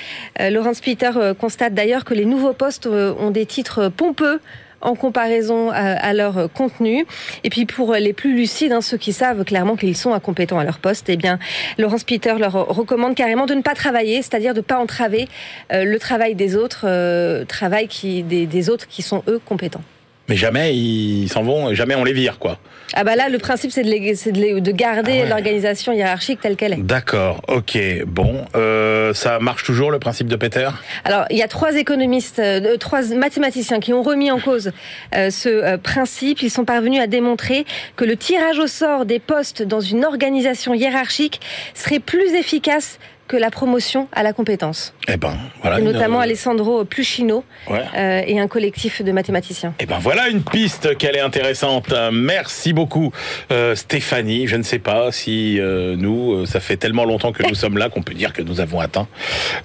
S7: Laurence Peter constate d'ailleurs que les nouveaux postes ont des titres pompeux en comparaison à, leur contenu. Et puis pour les plus lucides, hein, ceux qui savent clairement qu'ils sont incompétents à leur poste, eh bien, Laurence Peter leur recommande carrément de ne pas travailler, c'est-à-dire de ne pas entraver euh, le travail des autres, euh, travail des autres qui sont eux compétents
S2: mais jamais ils s'en vont, jamais on les vire, quoi.
S7: Ah bah là, le principe, c'est de, de, garder ah l'organisation hiérarchique telle qu'elle est.
S2: D'accord, ok, bon, euh, ça marche toujours le principe de Peter?
S7: Alors, il y a trois économistes, euh, trois mathématiciens qui ont remis en cause euh, ce principe. Ils sont parvenus à démontrer que le tirage au sort des postes dans une organisation hiérarchique serait plus efficace que la promotion à la compétence.
S2: Eh ben, voilà.
S7: Et notamment Alessandro Pluchino euh, et un collectif de mathématiciens.
S2: Eh ben, voilà une piste qu'elle est intéressante. Merci beaucoup, euh, Stéphanie. Je ne sais pas si euh, nous, ça fait tellement longtemps que nous sommes là qu'on peut dire que nous avons atteint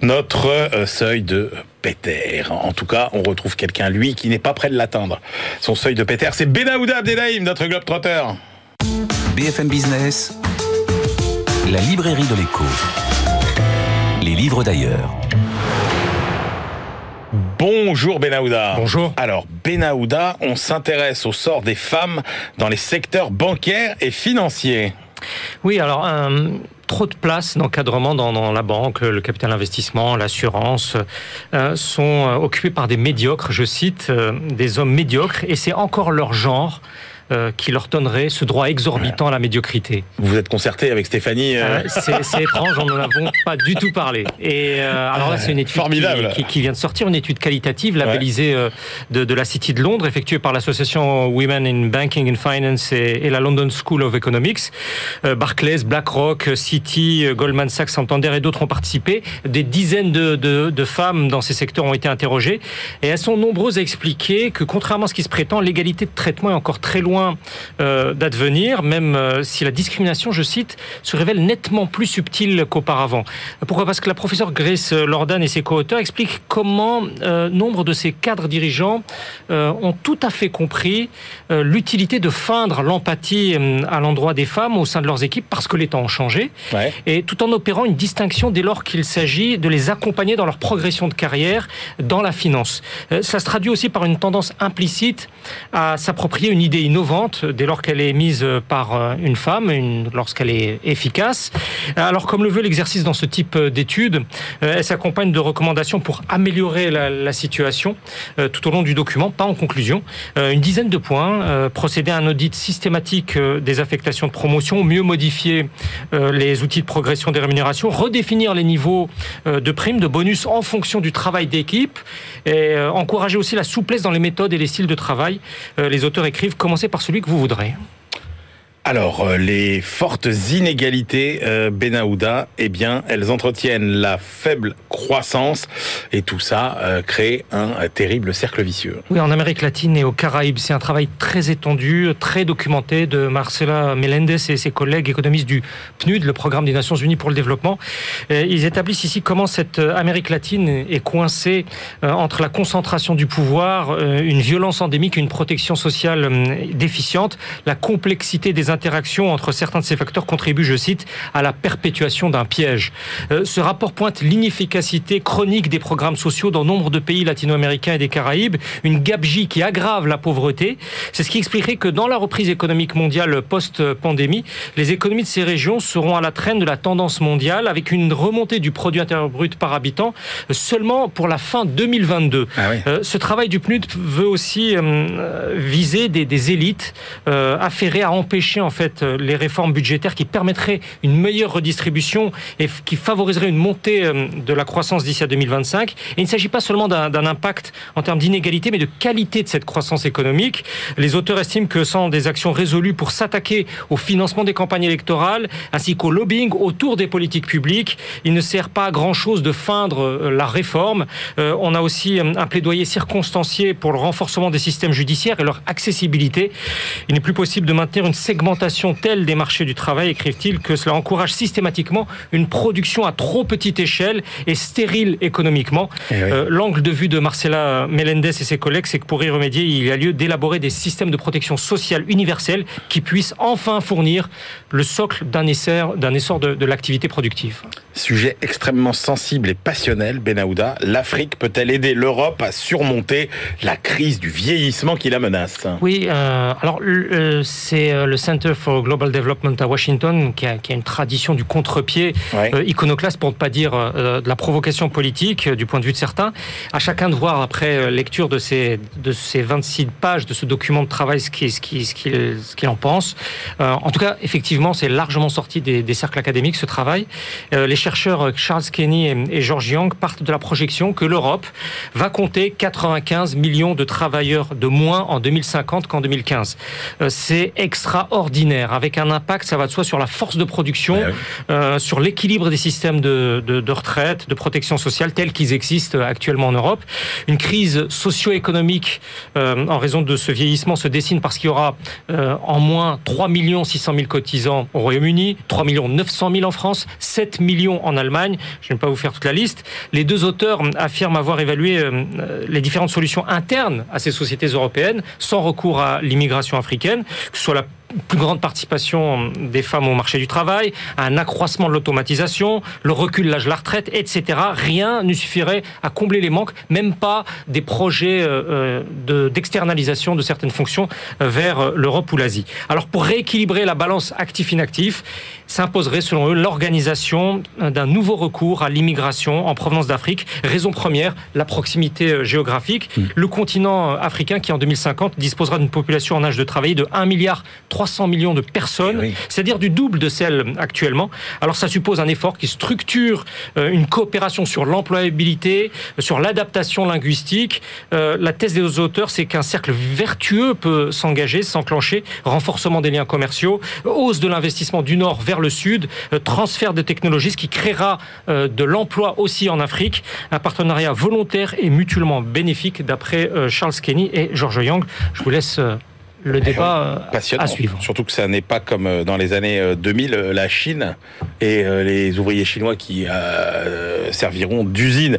S2: notre seuil de Peter. En tout cas, on retrouve quelqu'un, lui, qui n'est pas prêt de l'atteindre. Son seuil de Peter, c'est Benaouda Abdelhaim, notre globe trotteur.
S1: BFM Business, la librairie de l'écho les livres d'ailleurs.
S2: Bonjour Benahouda.
S4: Bonjour.
S2: Alors Benahouda, on s'intéresse au sort des femmes dans les secteurs bancaires et financiers.
S8: Oui, alors trop de places d'encadrement dans, la banque, le capital investissement, l'assurance, euh, sont euh, occupées par des médiocres, je cite, euh, des hommes médiocres, et c'est encore leur genre euh, qui leur donnerait ce droit exorbitant à la médiocrité.
S2: Vous êtes concerté avec Stéphanie euh
S8: euh, C'est étrange, on n'en avons pas du tout parlé. Et alors là, c'est une étude qui, qui, vient de sortir, une étude qualitative labellisée de, de, la City de Londres, effectuée par l'association Women in Banking and Finance et, la London School of Economics. Barclays, BlackRock, Citi, Goldman Sachs, Santander et d'autres ont participé. Des dizaines de, de, de femmes dans ces secteurs ont été interrogées et elles sont nombreuses à expliquer que contrairement à ce qui se prétend, l'égalité de traitement est encore très loin euh, d'advenir, même euh, si la discrimination, je cite, se révèle nettement plus subtile qu'auparavant. Pourquoi? Parce que la professeure Grace Lordan et ses co-auteurs expliquent comment euh, nombre de ces cadres dirigeants ont tout à fait compris l'utilité de feindre l'empathie à l'endroit des femmes au sein de leurs équipes parce que les temps ont changé, et tout en opérant une distinction dès lors qu'il s'agit de les accompagner dans leur progression de carrière dans la finance. Ça se traduit aussi par une tendance implicite à s'approprier une idée innovante dès lors qu'elle est mise par euh, une femme, lorsqu'elle est efficace. Alors, comme le veut l'exercice dans ce type d'études, euh, elle s'accompagne de recommandations pour améliorer la, situation euh, tout au long du document, pas en conclusion. Une dizaine de points, procéder à un audit systématique des affectations de promotion, mieux modifier les outils de progression des rémunérations, redéfinir les niveaux de primes, de bonus en fonction du travail d'équipe et encourager aussi la souplesse dans les méthodes et les styles de travail. Les auteurs écrivent commencer par celui que vous voudrez.
S2: Alors, euh, les fortes inégalités euh, Benahouda, eh bien, elles entretiennent la faible croissance et tout ça euh, crée un terrible cercle vicieux.
S8: Oui, en Amérique latine et aux Caraïbes, c'est un travail très étendu, très documenté de Marcela Melendez et ses collègues économistes du PNUD, le Programme des Nations Unies pour le développement. Ils établissent ici comment cette Amérique latine est coincée entre la concentration du pouvoir, une violence endémique, une protection sociale déficiente, la complexité des interactions entre certains de ces facteurs contribuent, je cite, à la perpétuation d'un piège. Euh, ce rapport pointe l'inefficacité chronique des programmes sociaux dans nombre de pays latino-américains et des Caraïbes, une gabegie qui aggrave la pauvreté. C'est ce qui expliquerait que dans la reprise économique mondiale post-pandémie, les économies de ces régions seront à la traîne de la tendance mondiale avec une remontée du produit intérieur brut par habitant seulement pour la fin 2022. Ah euh, ce travail du PNUD veut aussi euh, viser des, des élites affairées à empêcher en fait euh, les réformes budgétaires qui permettraient une meilleure redistribution et qui favoriseraient une montée euh, de la croissance d'ici à 2025. Et il ne s'agit pas seulement d'un impact en termes d'inégalité, mais de qualité de cette croissance économique. Les auteurs estiment que sans des actions résolues pour s'attaquer au financement des campagnes électorales, ainsi qu'au lobbying autour des politiques publiques, il ne sert pas à grand-chose de feindre euh, la réforme. on a aussi un plaidoyer circonstancié pour le renforcement des systèmes judiciaires et leur accessibilité. Il n'est plus possible de maintenir une segmentation telle des marchés du travail, écrivent-ils, que cela encourage systématiquement une production à trop petite échelle et stérile économiquement. Eh euh, l'angle de vue de Marcela Melendez et ses collègues, c'est que pour y remédier, il y a lieu d'élaborer des systèmes de protection sociale universels qui puissent enfin fournir le socle d'un essor, essor de, de l'activité productive.
S2: Sujet extrêmement sensible et passionnel, Benahouda. L'Afrique peut-elle aider l'Europe à surmonter la crise du vieillissement qui la menace?
S8: Oui, euh, alors euh, c'est le Centre for Global Development à Washington, qui a, une tradition du contre-pied euh, iconoclaste, pour ne pas dire euh, de la provocation politique, euh, du point de vue de certains. À chacun de voir, après lecture de ces, de ces 26 pages de ce document de travail, ce qu'il ce qui, ce qu'il en pense. en tout cas, effectivement, c'est largement sorti des, cercles académiques, ce travail. les chercheurs Charles Kenny et, et George Young partent de la projection que l'Europe va compter 95 millions de travailleurs de moins en 2050 qu'en 2015. c'est extraordinaire avec un impact, ça va de soi, sur la force de production, euh, sur l'équilibre des systèmes de, de, retraite, de protection sociale tels qu'ils existent actuellement en Europe. Une crise socio-économique euh, en raison de ce vieillissement se dessine parce qu'il y aura euh, en moins 3 600 000 cotisants au Royaume-Uni, 3 900 000 en France, 7 millions en Allemagne. Je ne vais pas vous faire toute la liste. Les deux auteurs affirment avoir évalué les différentes solutions internes à ces sociétés européennes sans recours à l'immigration africaine, que ce soit la plus grande participation des femmes au marché du travail, un accroissement de l'automatisation, le recul de l'âge de la retraite, etc. Rien ne suffirait à combler les manques, même pas des projets euh, euh, d'externalisation de, certaines fonctions euh, vers l'Europe ou l'Asie. Alors pour rééquilibrer la balance actif-inactif, s'imposerait selon eux l'organisation d'un nouveau recours à l'immigration en provenance d'Afrique. Raison première, la proximité géographique. Mm. Le continent africain qui en 2050 disposera d'une population en âge de travailler de 1 milliard 300 millions de personnes, c'est-à-dire du double de celle actuellement. Alors ça suppose un effort qui structure euh, une coopération sur l'employabilité, sur l'adaptation linguistique. Euh, la thèse des auteurs, c'est qu'un cercle vertueux peut s'engager, s'enclencher, renforcement des liens commerciaux, hausse de l'investissement du Nord vers le Sud, euh, transfert de technologies, ce qui créera de l'emploi aussi en Afrique, un partenariat volontaire et mutuellement bénéfique d'après Charles Kenny et George Young. Je vous laisse le débat à suivre.
S2: Surtout que ça n'est pas comme euh, dans les années 2000, euh, la Chine et euh, les ouvriers chinois qui serviront d'usine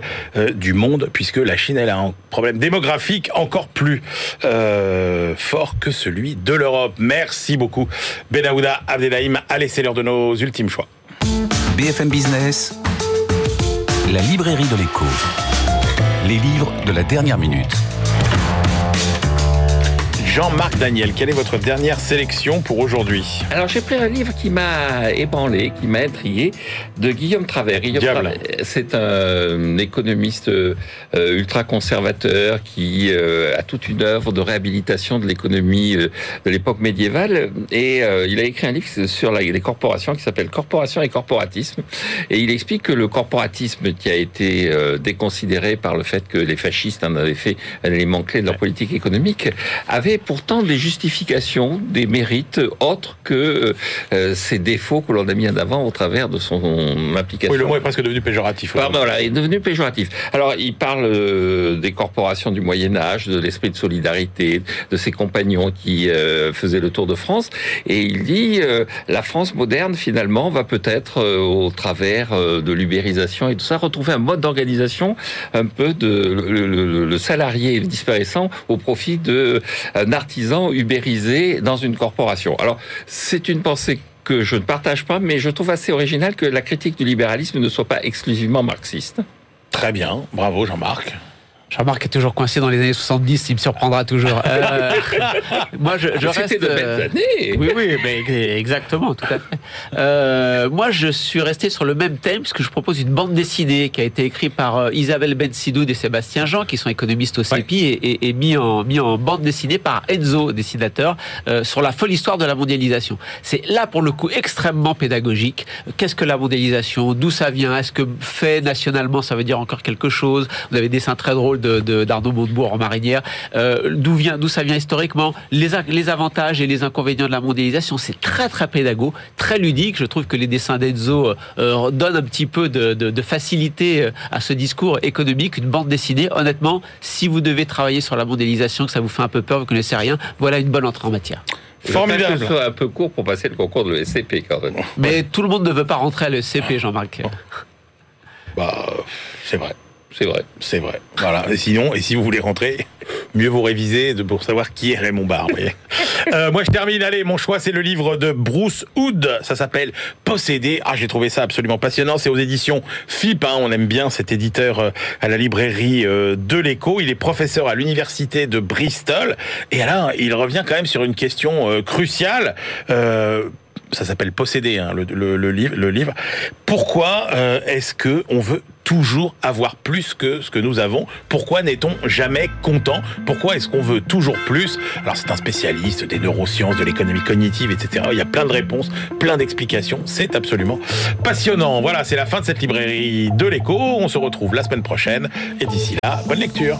S2: du monde, puisque la Chine elle a un problème démographique encore plus fort que celui de l'Europe. Merci beaucoup, Benaouda Abdelhaim. Allez, c'est l'heure de nos ultimes choix.
S1: BFM Business, la librairie de l'écho. Les livres de la dernière minute.
S2: Jean-Marc Daniel, quelle est votre dernière sélection pour aujourd'hui
S5: Alors j'ai pris un livre qui m'a ébranlé, qui m'a intrigué, de Guillaume Travers. Guillaume c'est un économiste euh, ultra conservateur qui euh, a toute une œuvre de réhabilitation de l'économie euh, de l'époque médiévale. Et il a écrit un livre sur les corporations qui s'appelle Corporation et corporatisme. Et il explique que le corporatisme qui a été déconsidéré par le fait que les fascistes en avaient fait un élément clé de leur politique économique avait pourtant des justifications, des mérites autres que euh, ces défauts que l'on a mis en avant au travers de son application.
S2: Oui, le mot est presque devenu péjoratif.
S5: Ah, voilà, il est devenu péjoratif. Alors, il parle euh, des corporations du Moyen Âge, de l'esprit de solidarité, de ses compagnons qui euh, faisaient le tour de France, et il dit la France moderne finalement va peut-être au travers de l'ubérisation et tout ça retrouver un mode d'organisation un peu de le, le salarié disparaissant au profit d'un artisan ubérisé dans une corporation. Alors, c'est une pensée que je ne partage pas, mais je trouve assez original que la critique du libéralisme ne soit pas exclusivement marxiste.
S2: Très bien, bravo Jean-Marc.
S6: Jean-Marc est toujours coincé dans les années 70, il me surprendra toujours. Euh,
S5: moi, je, je reste. de belles euh, années.
S6: Oui, oui, mais exactement, tout à fait. Euh, moi, je suis resté sur le même thème, puisque je propose une bande dessinée qui a été écrite par Isabelle Ben Sidoud et Sébastien Jean, qui sont économistes au CEPI, et, et, mis, en, mis en bande dessinée par Enzo, dessinateur, euh, sur la folle histoire de la mondialisation. C'est là, pour le coup, extrêmement pédagogique. Qu'est-ce que la mondialisation? D'où ça vient? Est-ce que fait nationalement, ça veut dire encore quelque chose? Vous avez des dessins très drôles de d'Arnaud Montebourg en marinière. Euh, d'où vient, d'où ça vient historiquement, les, les avantages et les inconvénients de la mondialisation, c'est très très pédago, très ludique. Je trouve que les dessins d'Enzo euh, euh, donnent un petit peu de, de, de, facilité à ce discours économique. Une bande dessinée, honnêtement, si vous devez travailler sur la mondialisation, que ça vous fait un peu peur, vous connaissez rien, voilà une bonne entrée en matière.
S5: Formidable. Ce soit un peu court pour passer le concours de l'ESCP quand même.
S6: Mais tout le monde ne veut pas rentrer à l'ESCP, Jean-Marc.
S2: Bah, c'est vrai.
S5: C'est vrai.
S2: C'est vrai. Voilà. Et sinon, et si vous voulez rentrer, mieux vous réviser pour savoir qui est Raymond Barre. euh, moi, je termine. Allez, mon choix, c'est le livre de Bruce Hood. Ça s'appelle Possédé. Ah, j'ai trouvé ça absolument passionnant. C'est aux éditions FIP. Hein. On aime bien cet éditeur euh, à la librairie euh, de l'Écho. Il est professeur à l'université de Bristol. Et là, il revient quand même sur une question euh, cruciale. ça s'appelle Possédé, hein, le, le, livre, le livre. Pourquoi est-ce que on veut toujours avoir plus que ce que nous avons Pourquoi n'est-on jamais content? Pourquoi est-ce qu'on veut toujours plus? Alors c'est un spécialiste des neurosciences, de l'économie cognitive, etc. Il y a plein de réponses, plein d'explications. C'est absolument passionnant. Voilà, c'est la fin de cette librairie de l'écho. On se retrouve la semaine prochaine. Et d'ici là, bonne lecture.